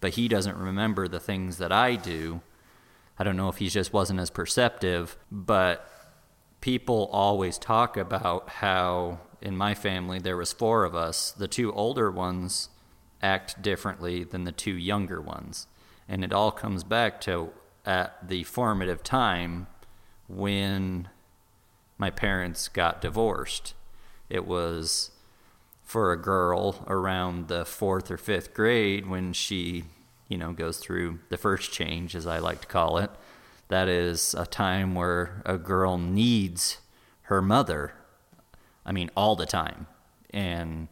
but he doesn't remember the things that I do. I don't know if he just wasn't as perceptive, but people always talk about how in my family there was four of us. The two older ones act differently than the two younger ones. And it all comes back to at the formative time when my parents got divorced. It was for a girl around the fourth or fifth grade when she, you know, goes through the first change, as I like to call it. That is a time where a girl needs her mother. I mean, all the time. And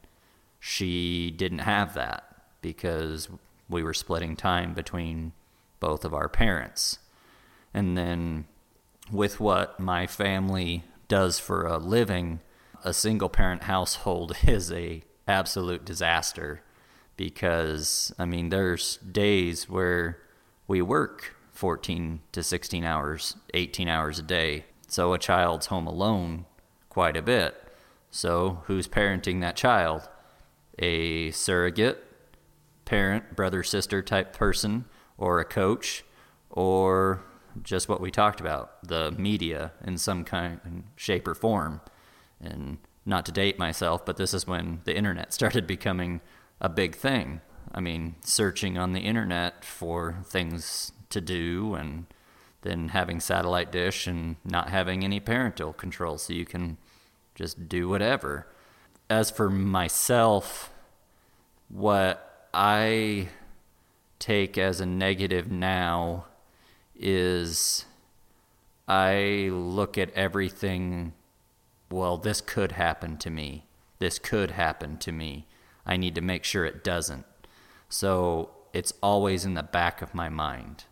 she didn't have that because we were splitting time between both of our parents. And then with what my family does for a living, a single parent household is a absolute disaster because I mean there's days where we work 14 to 16 hours, 18 hours a day. So a child's home alone quite a bit. So who's parenting that child? A surrogate parent, brother sister type person or a coach or just what we talked about the media in some kind shape or form. And not to date myself but this is when the internet started becoming a big thing. I mean searching on the internet for things to do and then having satellite dish and not having any parental control so you can just do whatever as for myself what i take as a negative now is I look at everything, well, this could happen to me. This could happen to me. I need to make sure it doesn't. So it's always in the back of my mind.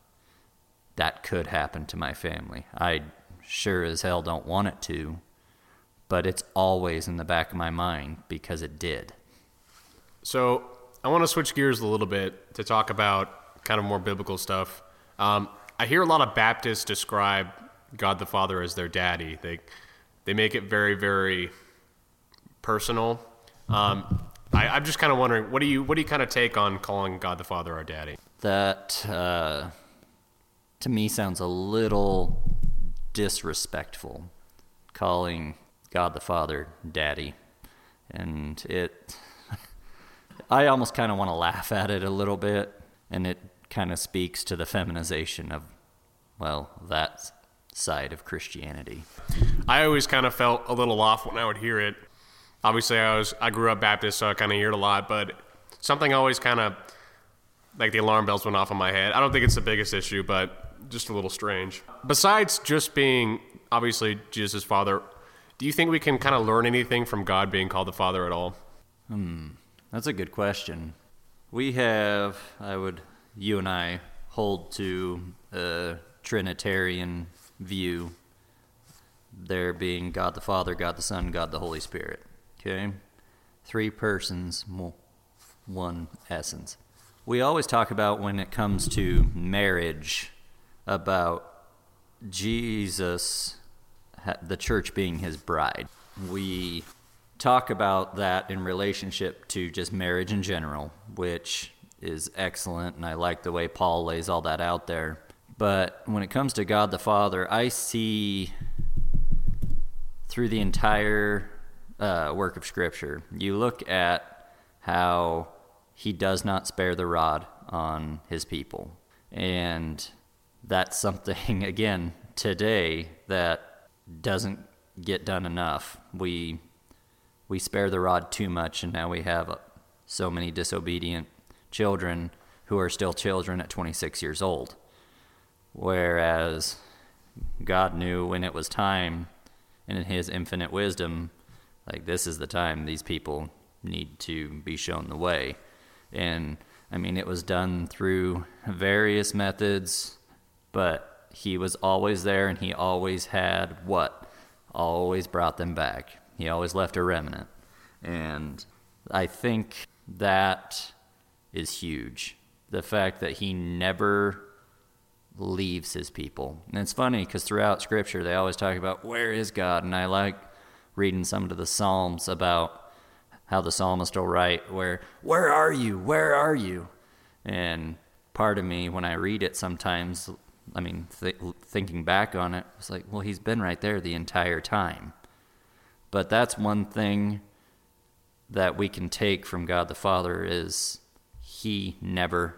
That could happen to my family. I sure as hell don't want it to, but it's always in the back of my mind because it did. So I want to switch gears a little bit to talk about kind of more biblical stuff. Um, I hear a lot of Baptists describe God the Father as their daddy. They they make it very very personal. Um, I, am just kind of wondering, what do you what do you kind of take on calling God the Father our daddy? That uh, to me sounds a little disrespectful, calling God the Father daddy, and it. I almost kind of want to laugh at it a little bit, and it kind of speaks to the feminization of, well, that side of Christianity. I always kind of felt a little off when I would hear it. Obviously, I was I grew up Baptist, so I kind of hear it a lot, but something always kind of like the alarm bells went off in my head. I don't think it's the biggest issue, but just a little strange. Besides just being obviously Jesus' father, do you think we can kind of learn anything from God being called the Father at all? Hmm, that's a good question. We have, I would you and I hold to a Trinitarian view, there being God the Father, God the Son, God the Holy Spirit. Okay? Three persons, one essence. We always talk about when it comes to marriage about Jesus, the church being his bride. We talk about that in relationship to just marriage in general, which is excellent, and I like the way Paul lays all that out there. But when it comes to God the Father, I see through the entire uh, work of Scripture, you look at how he does not spare the rod on his people. And that's something, again, today that doesn't get done enough. We, we spare the rod too much, and now we have so many disobedient children who are still children at 26 years old. Whereas God knew when it was time, and in His infinite wisdom, like this is the time these people need to be shown the way. And I mean, it was done through various methods but he was always there and he always had what? Always brought them back. He always left a remnant. And I think that is huge. The fact that he never leaves his people. And it's funny because throughout scripture they always talk about where is God? And I like reading some of the Psalms about how the psalmist will write where where are you? Where are you? And part of me when I read it sometimes I mean th- thinking back on it it's like well he's been right there the entire time. But that's one thing that we can take from God the Father is he never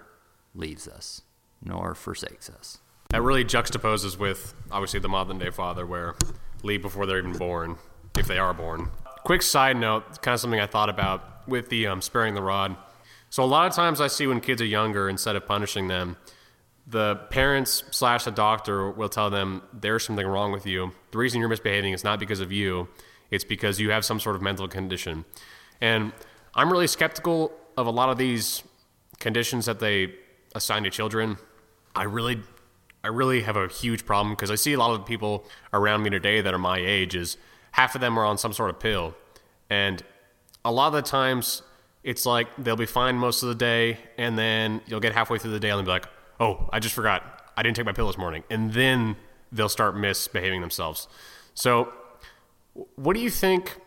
leaves us nor forsakes us. That really juxtaposes with obviously the modern day father, where leave before they're even born, if they are born. Quick side note, kind of something I thought about with the um, sparing the rod. So a lot of times I see when kids are younger, instead of punishing them, the parents slash the doctor will tell them there's something wrong with you. The reason you're misbehaving is not because of you; it's because you have some sort of mental condition. And I'm really skeptical of a lot of these conditions that they assign to children. I really I really have a huge problem because I see a lot of people around me today that are my age is half of them are on some sort of pill. And a lot of the times it's like they'll be fine most of the day and then you'll get halfway through the day and they'll be like, "Oh, I just forgot. I didn't take my pill this morning." And then they'll start misbehaving themselves. So, what do you think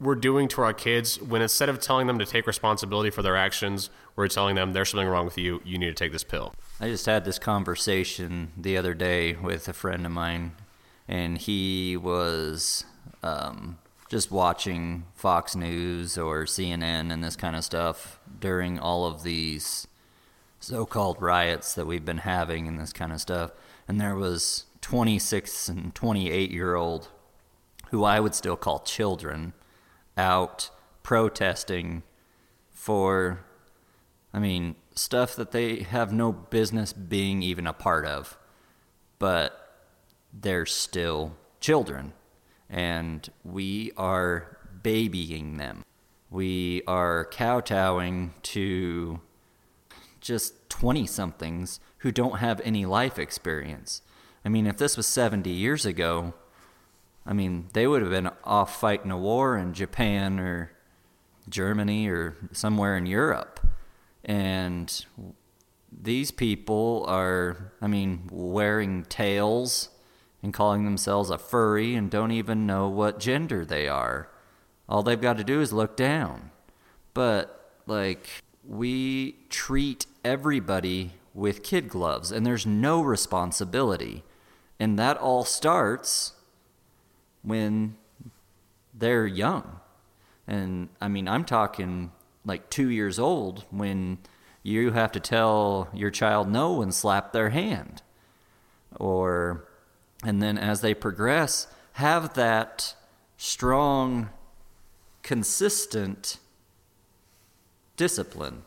we're doing to our kids when instead of telling them to take responsibility for their actions, we're telling them there's something wrong with you, you need to take this pill? I just had this conversation the other day with a friend of mine, and he was um, just watching Fox News or CNN and this kind of stuff during all of these so called riots that we've been having and this kind of stuff. And there was 26 and 28 year old, who I would still call children, out protesting for, I mean, stuff that they have no business being even a part of, but they're still children. And we are babying them. We are kowtowing to just 20 somethings who don't have any life experience. I mean, if this was 70 years ago, I mean, they would have been off fighting a war in Japan or Germany or somewhere in Europe. And these people are, I mean, wearing tails and calling themselves a furry and don't even know what gender they are. All they've got to do is look down. But, like, we treat everybody with kid gloves and there's no responsibility. And that all starts when they're young. And I mean, I'm talking like two years old when you have to tell your child no and slap their hand. Or, and then as they progress, have that strong, consistent discipline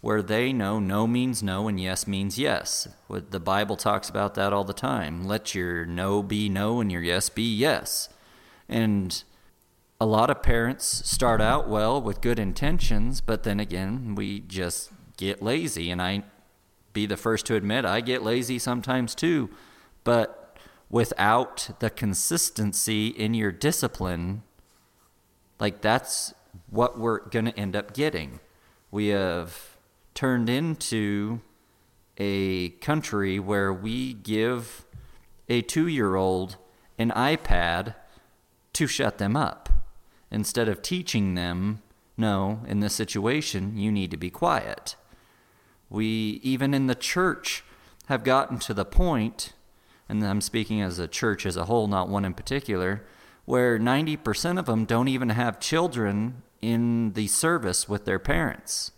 where they know no means no and yes means yes. The Bible talks about that all the time. Let your no be no and your yes be yes. And a lot of parents start out well with good intentions, but then again, we just get lazy. And I be the first to admit I get lazy sometimes too. But without the consistency in your discipline, like that's what we're going to end up getting. We have turned into a country where we give a two year old an iPad to shut them up instead of teaching them, no, in this situation, you need to be quiet. We, even in the church, have gotten to the point, and I'm speaking as a church as a whole, not one in particular, where 90% of them don't even have children in the service with their parents.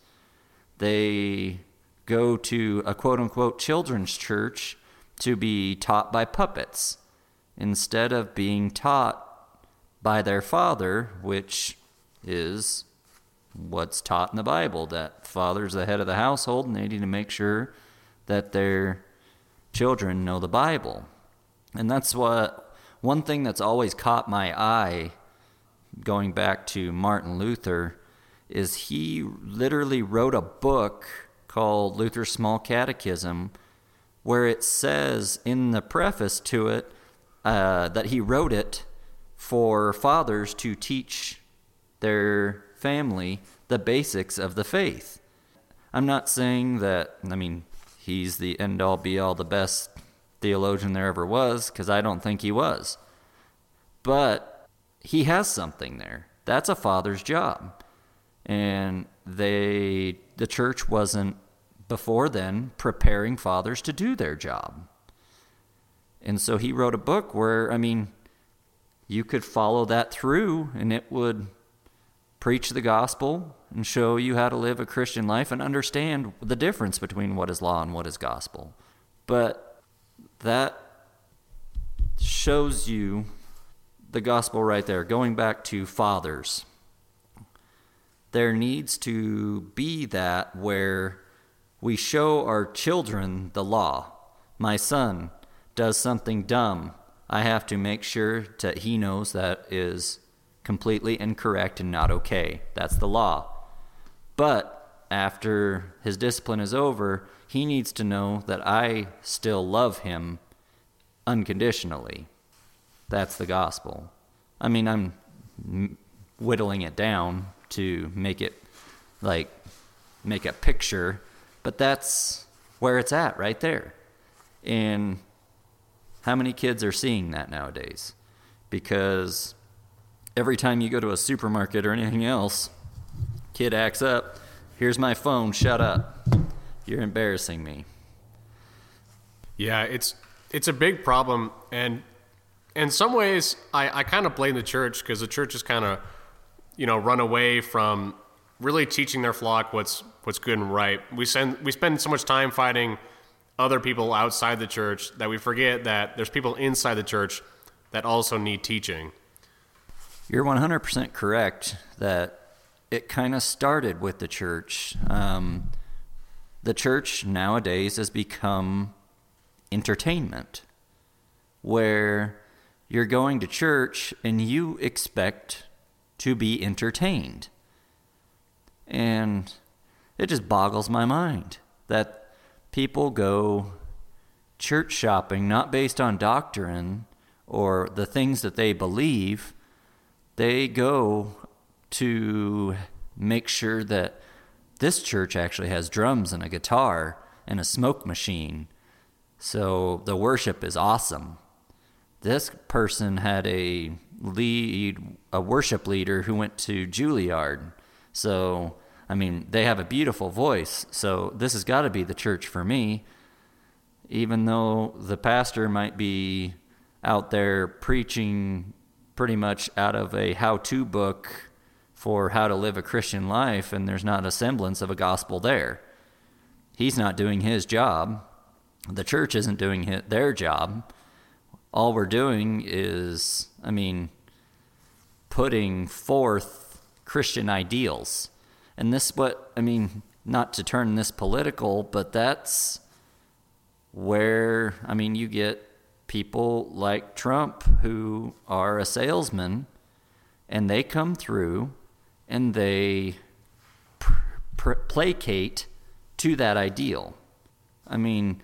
They go to a quote unquote children's church to be taught by puppets instead of being taught by their father, which is what's taught in the Bible that father's the head of the household and they need to make sure that their children know the Bible. And that's what one thing that's always caught my eye going back to Martin Luther is he literally wrote a book called Luther's Small Catechism where it says in the preface to it uh, that he wrote it for fathers to teach their family the basics of the faith. I'm not saying that, I mean, he's the end all be all, the best theologian there ever was, because I don't think he was. But he has something there. That's a father's job. And they, the church wasn't before then preparing fathers to do their job. And so he wrote a book where, I mean, you could follow that through and it would preach the gospel and show you how to live a Christian life and understand the difference between what is law and what is gospel. But that shows you the gospel right there. Going back to fathers, there needs to be that where we show our children the law. My son does something dumb. I have to make sure that he knows that is completely incorrect and not okay. That's the law. But after his discipline is over, he needs to know that I still love him unconditionally. That's the gospel. I mean, I'm whittling it down to make it like make a picture, but that's where it's at right there. And how many kids are seeing that nowadays? Because every time you go to a supermarket or anything else, kid acts up, here's my phone, shut up. You're embarrassing me. Yeah, it's it's a big problem and in some ways I, I kind of blame the church because the church is kind of you know run away from really teaching their flock what's what's good and right. We send we spend so much time fighting other people outside the church that we forget that there's people inside the church that also need teaching. You're 100% correct that it kind of started with the church. Um, the church nowadays has become entertainment, where you're going to church and you expect to be entertained. And it just boggles my mind that people go church shopping not based on doctrine or the things that they believe. They go to make sure that this church actually has drums and a guitar and a smoke machine. So the worship is awesome. This person had a lead, a worship leader who went to Juilliard. So, I mean, they have a beautiful voice. So this has got to be the church for me. Even though the pastor might be out there preaching pretty much out of a how to book for how to live a Christian life, and there's not a semblance of a gospel there. He's not doing his job. The church isn't doing his, their job. All we're doing is, I mean, putting forth Christian ideals. And this, what, I mean, not to turn this political, but that's where, I mean, you get people like Trump who are a salesman and they come through and they pr- pr- placate to that ideal. I mean,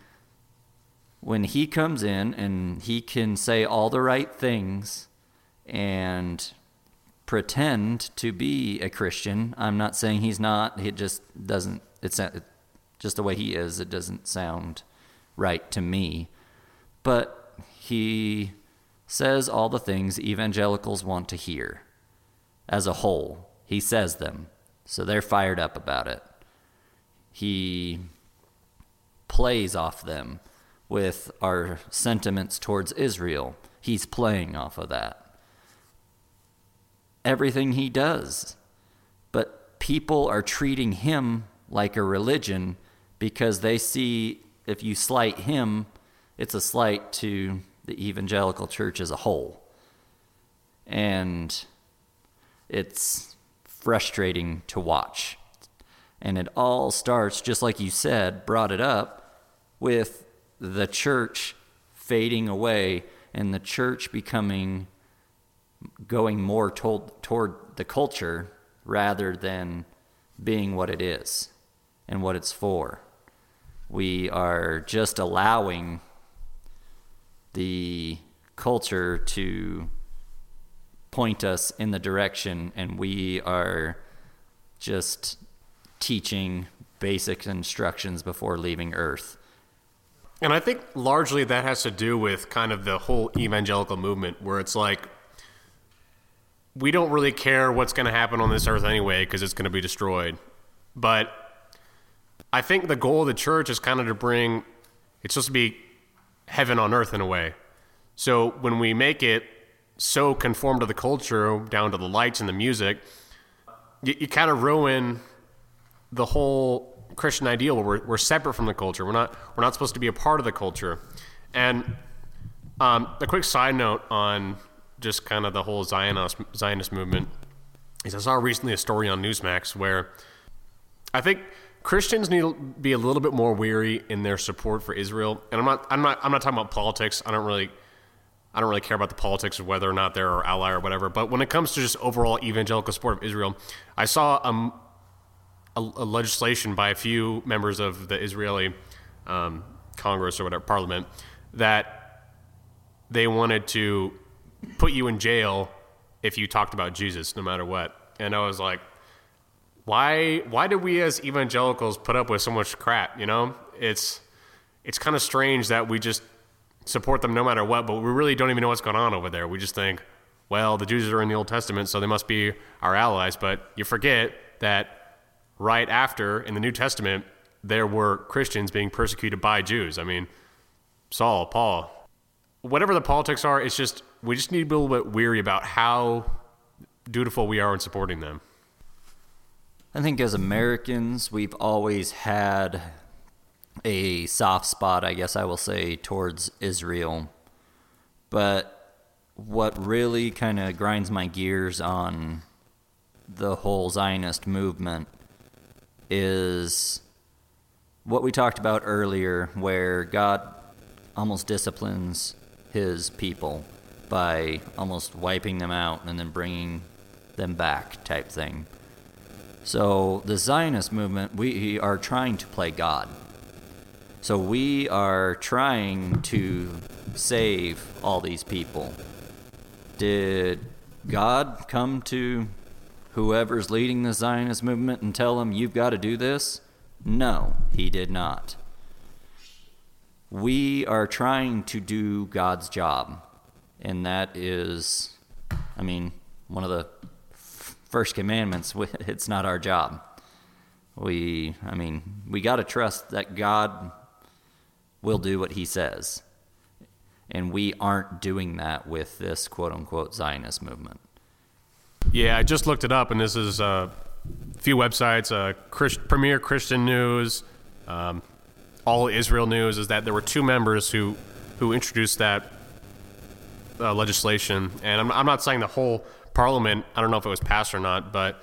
when he comes in and he can say all the right things and pretend to be a Christian, I'm not saying he's not. It just doesn't. It's just the way he is. It doesn't sound right to me. But he says all the things evangelicals want to hear as a whole. He says them. So they're fired up about it. He plays off them with our sentiments towards Israel. He's playing off of that. Everything he does. But people are treating him like a religion because they see if you slight him, it's a slight to the evangelical church as a whole. And it's frustrating to watch. And it all starts, just like you said, brought it up, with the church fading away and the church becoming going more told, toward the culture rather than being what it is and what it's for. we are just allowing the culture to point us in the direction, and we are just teaching basic instructions before leaving Earth. And I think largely that has to do with kind of the whole evangelical movement, where it's like, we don't really care what's going to happen on this earth anyway because it's going to be destroyed. But I think the goal of the church is kind of to bring, it's supposed to be heaven on earth in a way. So when we make it so conform to the culture, down to the lights and the music, you, you kind of ruin the whole Christian ideal where we're, we're separate from the culture. We're not we're not supposed to be a part of the culture. And um, a quick side note on just kind of the whole Zionist Zionist movement is I saw recently a story on Newsmax where I think Christians need to be a little bit more weary in their support for Israel. And I'm not I'm not I'm not talking about politics. I don't really I don't really care about the politics of whether or not they're our ally or whatever. But when it comes to just overall evangelical support of Israel, I saw um, a, a, legislation by a few members of the Israeli um, Congress or whatever Parliament that they wanted to put you in jail if you talked about Jesus, no matter what. And I was like, why? Why do we as evangelicals put up with so much crap? You know, it's it's kind of strange that we just support them no matter what, but we really don't even know what's going on over there. We just think, well, the Jews are in the Old Testament, so they must be our allies. But you forget that right after in the New Testament, there were Christians being persecuted by Jews. I mean, Saul, Paul, whatever the politics are, it's just we just need to be a little bit weary about how dutiful we are in supporting them. I think as Americans, we've always had a soft spot, I guess I will say, towards Israel. But what really kind of grinds my gears on the whole Zionist movement is what we talked about earlier, where God almost disciplines his people by almost wiping them out and then bringing them back, type thing. So, the Zionist movement, we are trying to play God. So, we are trying to save all these people. Did God come to whoever's leading the Zionist movement and tell them, you've got to do this? No, he did not. We are trying to do God's job, and that is, I mean, one of the first commandments. It's not our job. We, I mean, we got to trust that God will do what he says. And we aren't doing that with this quote unquote Zionist movement. Yeah, I just looked it up, and this is uh, a few websites. Uh, Christ, Premier Christian News, um, All Israel News. Is that there were two members who who introduced that uh, legislation, and I'm, I'm not saying the whole Parliament. I don't know if it was passed or not, but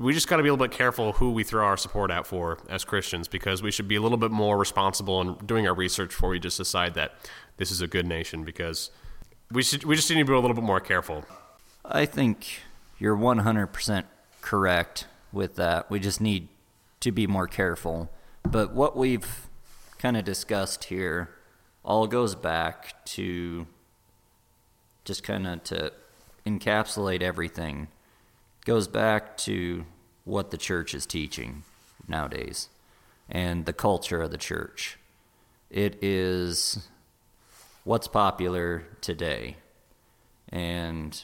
we just got to be a little bit careful who we throw our support out for as Christians because we should be a little bit more responsible in doing our research before we just decide that this is a good nation because we should we just need to be a little bit more careful. I think you're 100% correct with that. We just need to be more careful. But what we've kind of discussed here all goes back to just kind of to encapsulate everything. Goes back to what the church is teaching nowadays and the culture of the church. It is what's popular today. And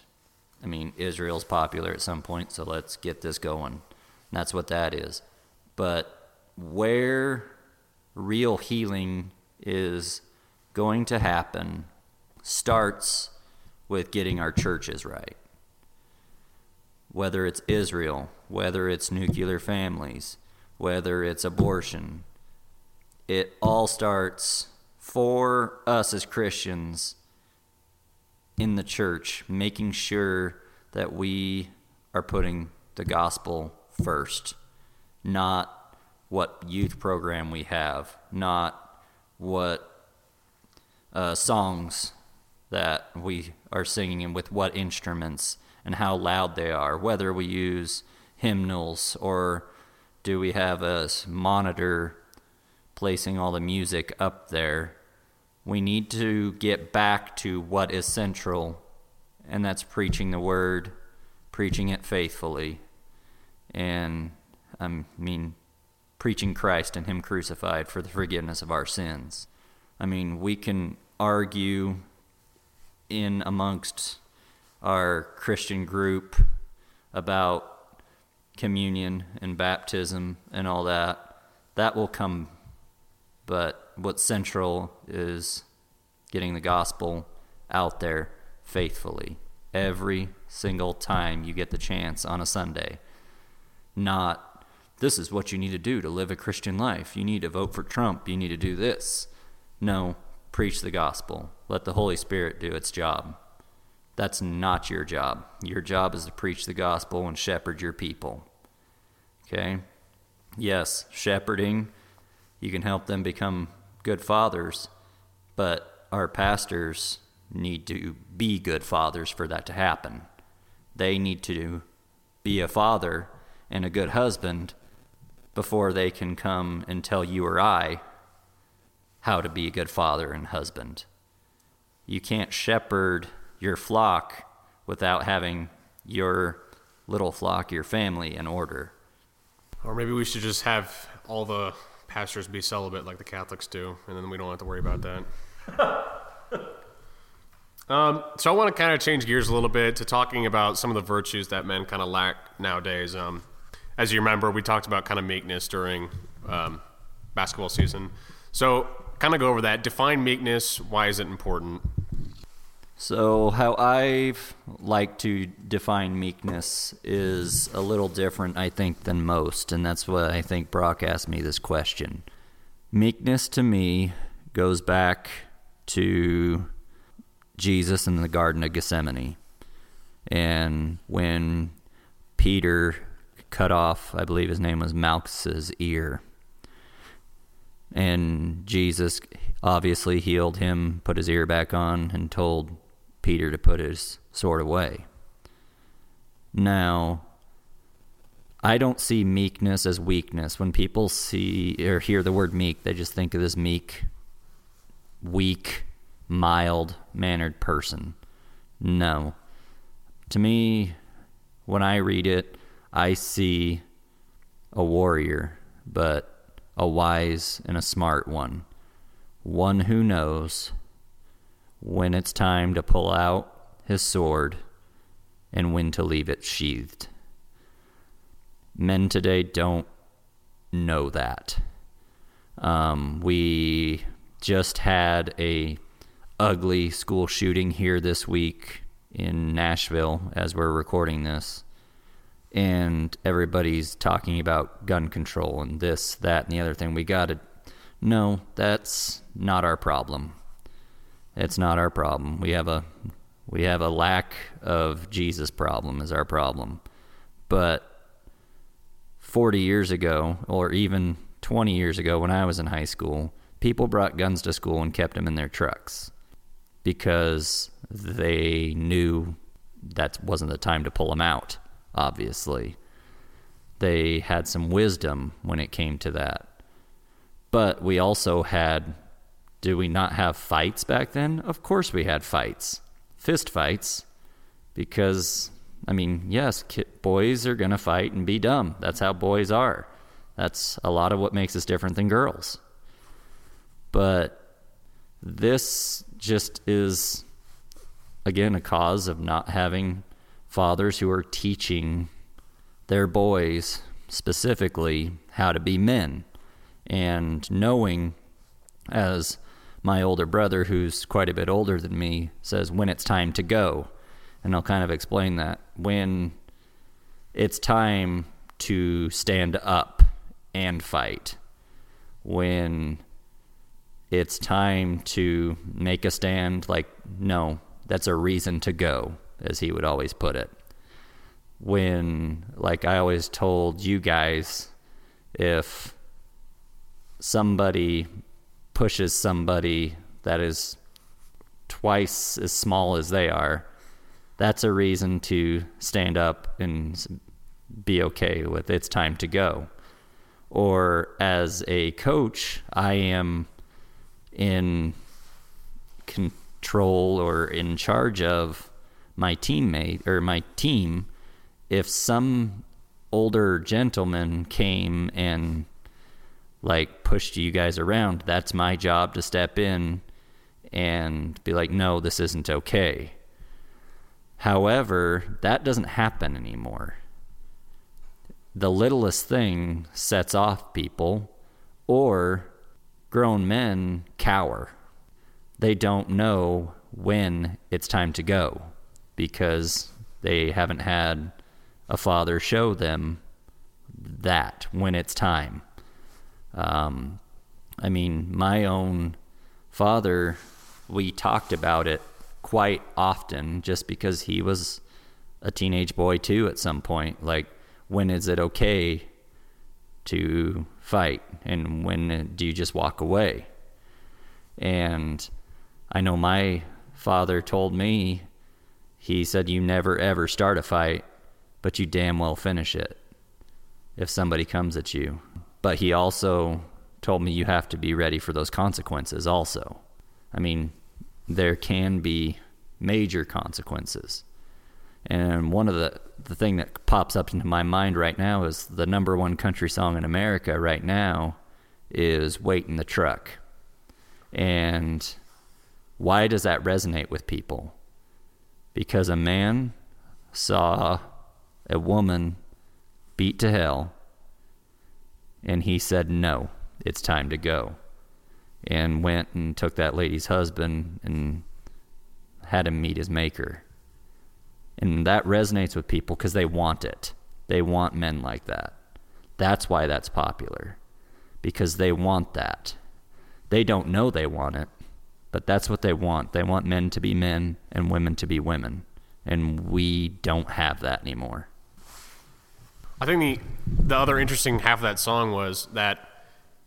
I mean, Israel's popular at some point, so let's get this going. And that's what that is. But where real healing is going to happen starts with getting our churches right. Whether it's Israel, whether it's nuclear families, whether it's abortion, it all starts for us as Christians in the church, making sure that we are putting the gospel first, not what youth program we have, not what uh, songs that we are singing and with what instruments and how loud they are, whether we use hymnals or do we have a monitor placing all the music up there. We need to get back to what is central, and that's preaching the word, preaching it faithfully, and I mean, preaching Christ and Him crucified for the forgiveness of our sins. I mean, we can argue in amongst our Christian group about communion and baptism and all that. That will come, but what's central is getting the gospel out there faithfully every single time you get the chance on a Sunday. Not, this is what you need to do to live a Christian life. You need to vote for Trump. You need to do this. No, preach the gospel. Let the Holy Spirit do its job. That's not your job. Your job is to preach the gospel and shepherd your people. Okay? Yes, shepherding, you can help them become good fathers, but our pastors need to be good fathers for that to happen. They need to be a father and a good husband before they can come and tell you or I how to be a good father and husband. You can't shepherd your flock without having your little flock, your family, in order. Or maybe we should just have all the pastors be celibate like the Catholics do, and then we don't have to worry about that. um, so I want to kind of change gears a little bit to talking about some of the virtues that men kind of lack nowadays. Um, as you remember, we talked about kind of meekness during um, basketball season. So kind of go over that. Define meekness. Why is it important? So, how I've like to define meekness is a little different, I think, than most, and that's what I think Brock asked me this question. Meekness to me goes back to Jesus in the Garden of Gethsemane. And when Peter cut off, I believe his name was Malchus's ear, and Jesus obviously healed him, put his ear back on, and told Peter to put his sword away. Now, I don't see meekness as weakness. When people see or hear the word meek, they just think of this meek, weak, mild mannered person. No. To me, when I read it, I see a warrior, but a wise and a smart one, one who knows when it's time to pull out his sword and when to leave it sheathed. Men today don't know that. Um, we just had a ugly school shooting here this week in Nashville as we're recording this and everybody's talking about gun control and this, that, and the other thing. We got to. No, that's not our problem. It's not our problem. We have a we have a lack of Jesus problem is our problem. But 40 years ago or even 20 years ago when I was in high school, people brought guns to school and kept them in their trucks because they knew that wasn't the time to pull them out obviously. They had some wisdom when it came to that. But we also had, do we not have fights back then? Of course we had fights, fist fights, because, I mean, yes, boys are going to fight and be dumb. That's how boys are. That's a lot of what makes us different than girls. But this just is, again, a cause of not having fathers who are teaching their boys specifically how to be men and knowing as my older brother who's quite a bit older than me says when it's time to go and I'll kind of explain that when it's time to stand up and fight when it's time to make a stand like no that's a reason to go as he would always put it. When, like I always told you guys, if somebody pushes somebody that is twice as small as they are, that's a reason to stand up and be okay with it's time to go. Or as a coach, I am in control or in charge of my teammate or my team. If some older gentleman came and like pushed you guys around, that's my job to step in and be like, no, this isn't okay. However, that doesn't happen anymore. The littlest thing sets off people, or grown men cower. They don't know when it's time to go because they haven't had a father show them that when it's time. Um, I mean, my own father, we talked about it quite often just because he was a teenage boy too at some point. Like, when is it okay to fight? And when do you just walk away? And I know my father told me, he said, You never ever start a fight, but you damn well finish it if somebody comes at you. But he also told me you have to be ready for those consequences also. I mean, there can be major consequences. And one of the the thing that pops up into my mind right now is the number one country song in America right now is Wait in the Truck. And why does that resonate with people? Because a man saw a woman beat to hell and he said, No, it's time to go. And went and took that lady's husband and had him meet his maker. And that resonates with people because they want it. They want men like that. That's why that's popular. Because they want that. They don't know they want it, but that's what they want. They want men to be men and women to be women. And we don't have that anymore. I think the the other interesting half of that song was that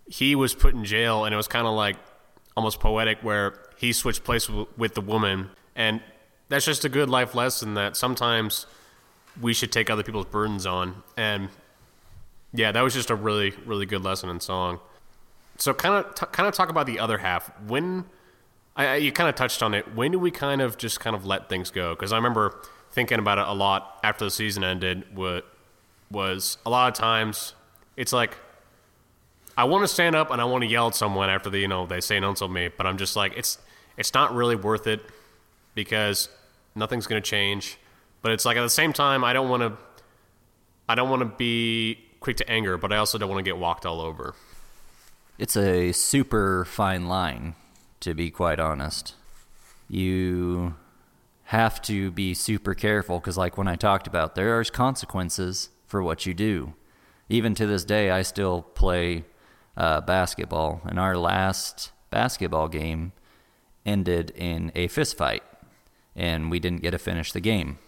he was put in jail, and it was kind of like almost poetic, where he switched places with the woman, and that's just a good life lesson that sometimes we should take other people's burdens on, and yeah, that was just a really really good lesson in song. So kind of t- kind of talk about the other half when. I, you kind of touched on it. When do we kind of just kind of let things go? Because I remember thinking about it a lot after the season ended. What was a lot of times it's like I want to stand up and I want to yell at someone after the you know they say an insult me, but I'm just like it's it's not really worth it because nothing's going to change. But it's like at the same time I don't want to I don't want to be quick to anger, but I also don't want to get walked all over. It's a super fine line, to be quite honest. You have to be super careful because, like when I talked about, there are consequences for what you do. Even to this day, I still play uh, basketball, and our last basketball game ended in a fistfight, and we didn't get to finish the game.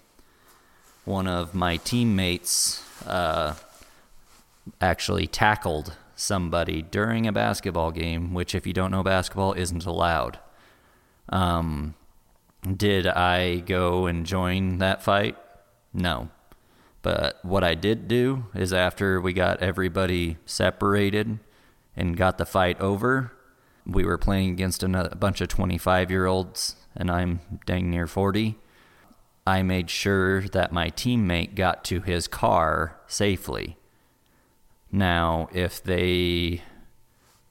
One of my teammates uh, actually tackled somebody during a basketball game, which, if you don't know basketball, isn't allowed. Um, did I go and join that fight? No. But what I did do is after we got everybody separated and got the fight over, we were playing against a bunch of 25 year olds, and I'm dang near 40. I made sure that my teammate got to his car safely. Now, if they,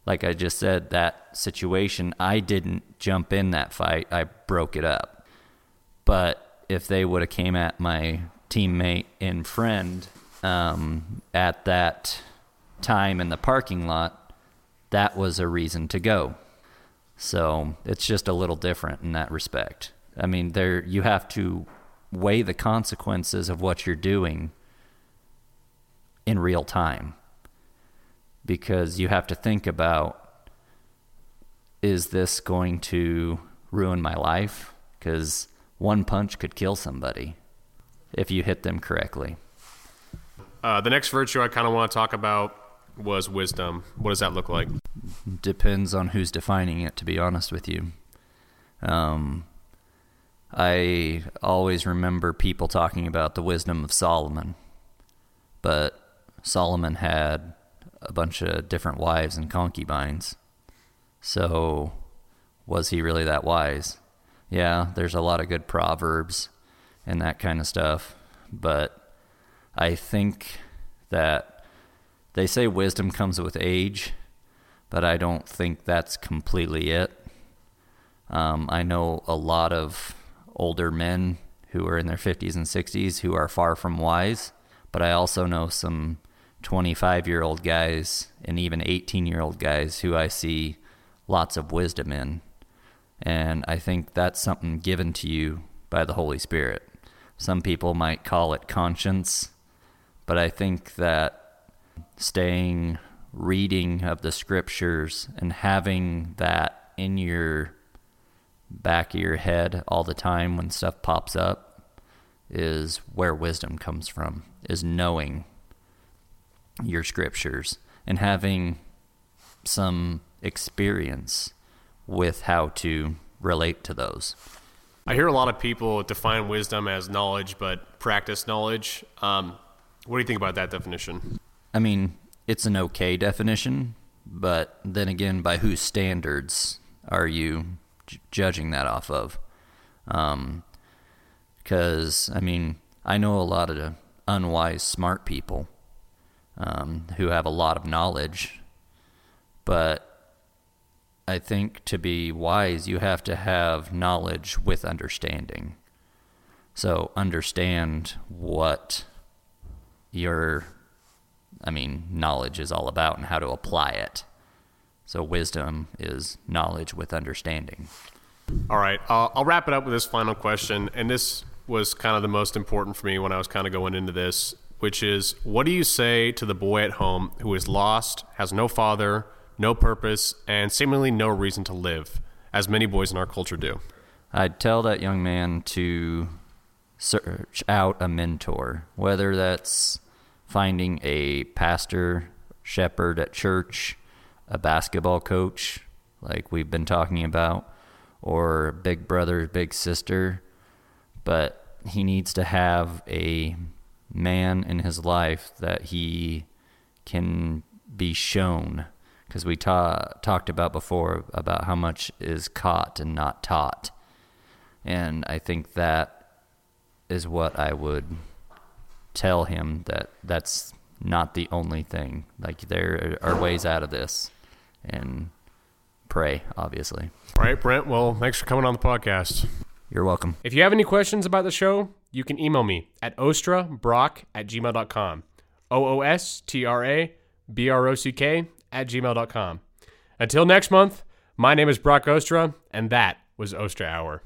like I just said, that situation, I didn't jump in that fight, I broke it up. But if they would have came at my teammate and friend um, at that time in the parking lot, that was a reason to go. So it's just a little different in that respect. I mean, there you have to weigh the consequences of what you're doing in real time because you have to think about is this going to ruin my life? Because one punch could kill somebody if you hit them correctly. Uh, the next virtue I kind of want to talk about was wisdom. What does that look like? Depends on who's defining it, to be honest with you. Um, I always remember people talking about the wisdom of Solomon, but Solomon had a bunch of different wives and concubines. So, was he really that wise? Yeah, there's a lot of good proverbs and that kind of stuff, but I think that they say wisdom comes with age, but I don't think that's completely it. Um, I know a lot of older men who are in their 50s and 60s who are far from wise, but I also know some 25 year old guys and even 18 year old guys who I see lots of wisdom in. And I think that's something given to you by the Holy Spirit. Some people might call it conscience, but I think that staying reading of the scriptures and having that in your back of your head all the time when stuff pops up is where wisdom comes from, is knowing your scriptures and having some experience with how to relate to those. I hear a lot of people define wisdom as knowledge, but practice knowledge. Um, what do you think about that definition? I mean, it's an okay definition, but then again, by whose standards are you j- judging that off of? Because, um, I mean, I know a lot of unwise, smart people um, who have a lot of knowledge, but I think to be wise, you have to have knowledge with understanding. So, understand what your, I mean, knowledge is all about and how to apply it. So, wisdom is knowledge with understanding. All right, I'll, I'll wrap it up with this final question, and this was kind of the most important for me when I was kind of going into this, which is, what do you say to the boy at home who is lost, has no father, no purpose, and seemingly no reason to live, as many boys in our culture do? I'd tell that young man to search out a mentor, whether that's finding a pastor, shepherd at church, a basketball coach, like we've been talking about, or big brother, big sister. But he needs to have a man in his life that he can be shown because we ta- talked about before about how much is caught and not taught. And I think that is what I would tell him that that's not the only thing. Like there are ways out of this and pray, obviously. All right, Brent. Well, thanks for coming on the podcast. You're welcome. If you have any questions about the show, you can email me at oostrabrock at gmail.com. O O S T R A B R O C K at gmail.com. Until next month, my name is Brock Oostra, and that was Oostra Hour.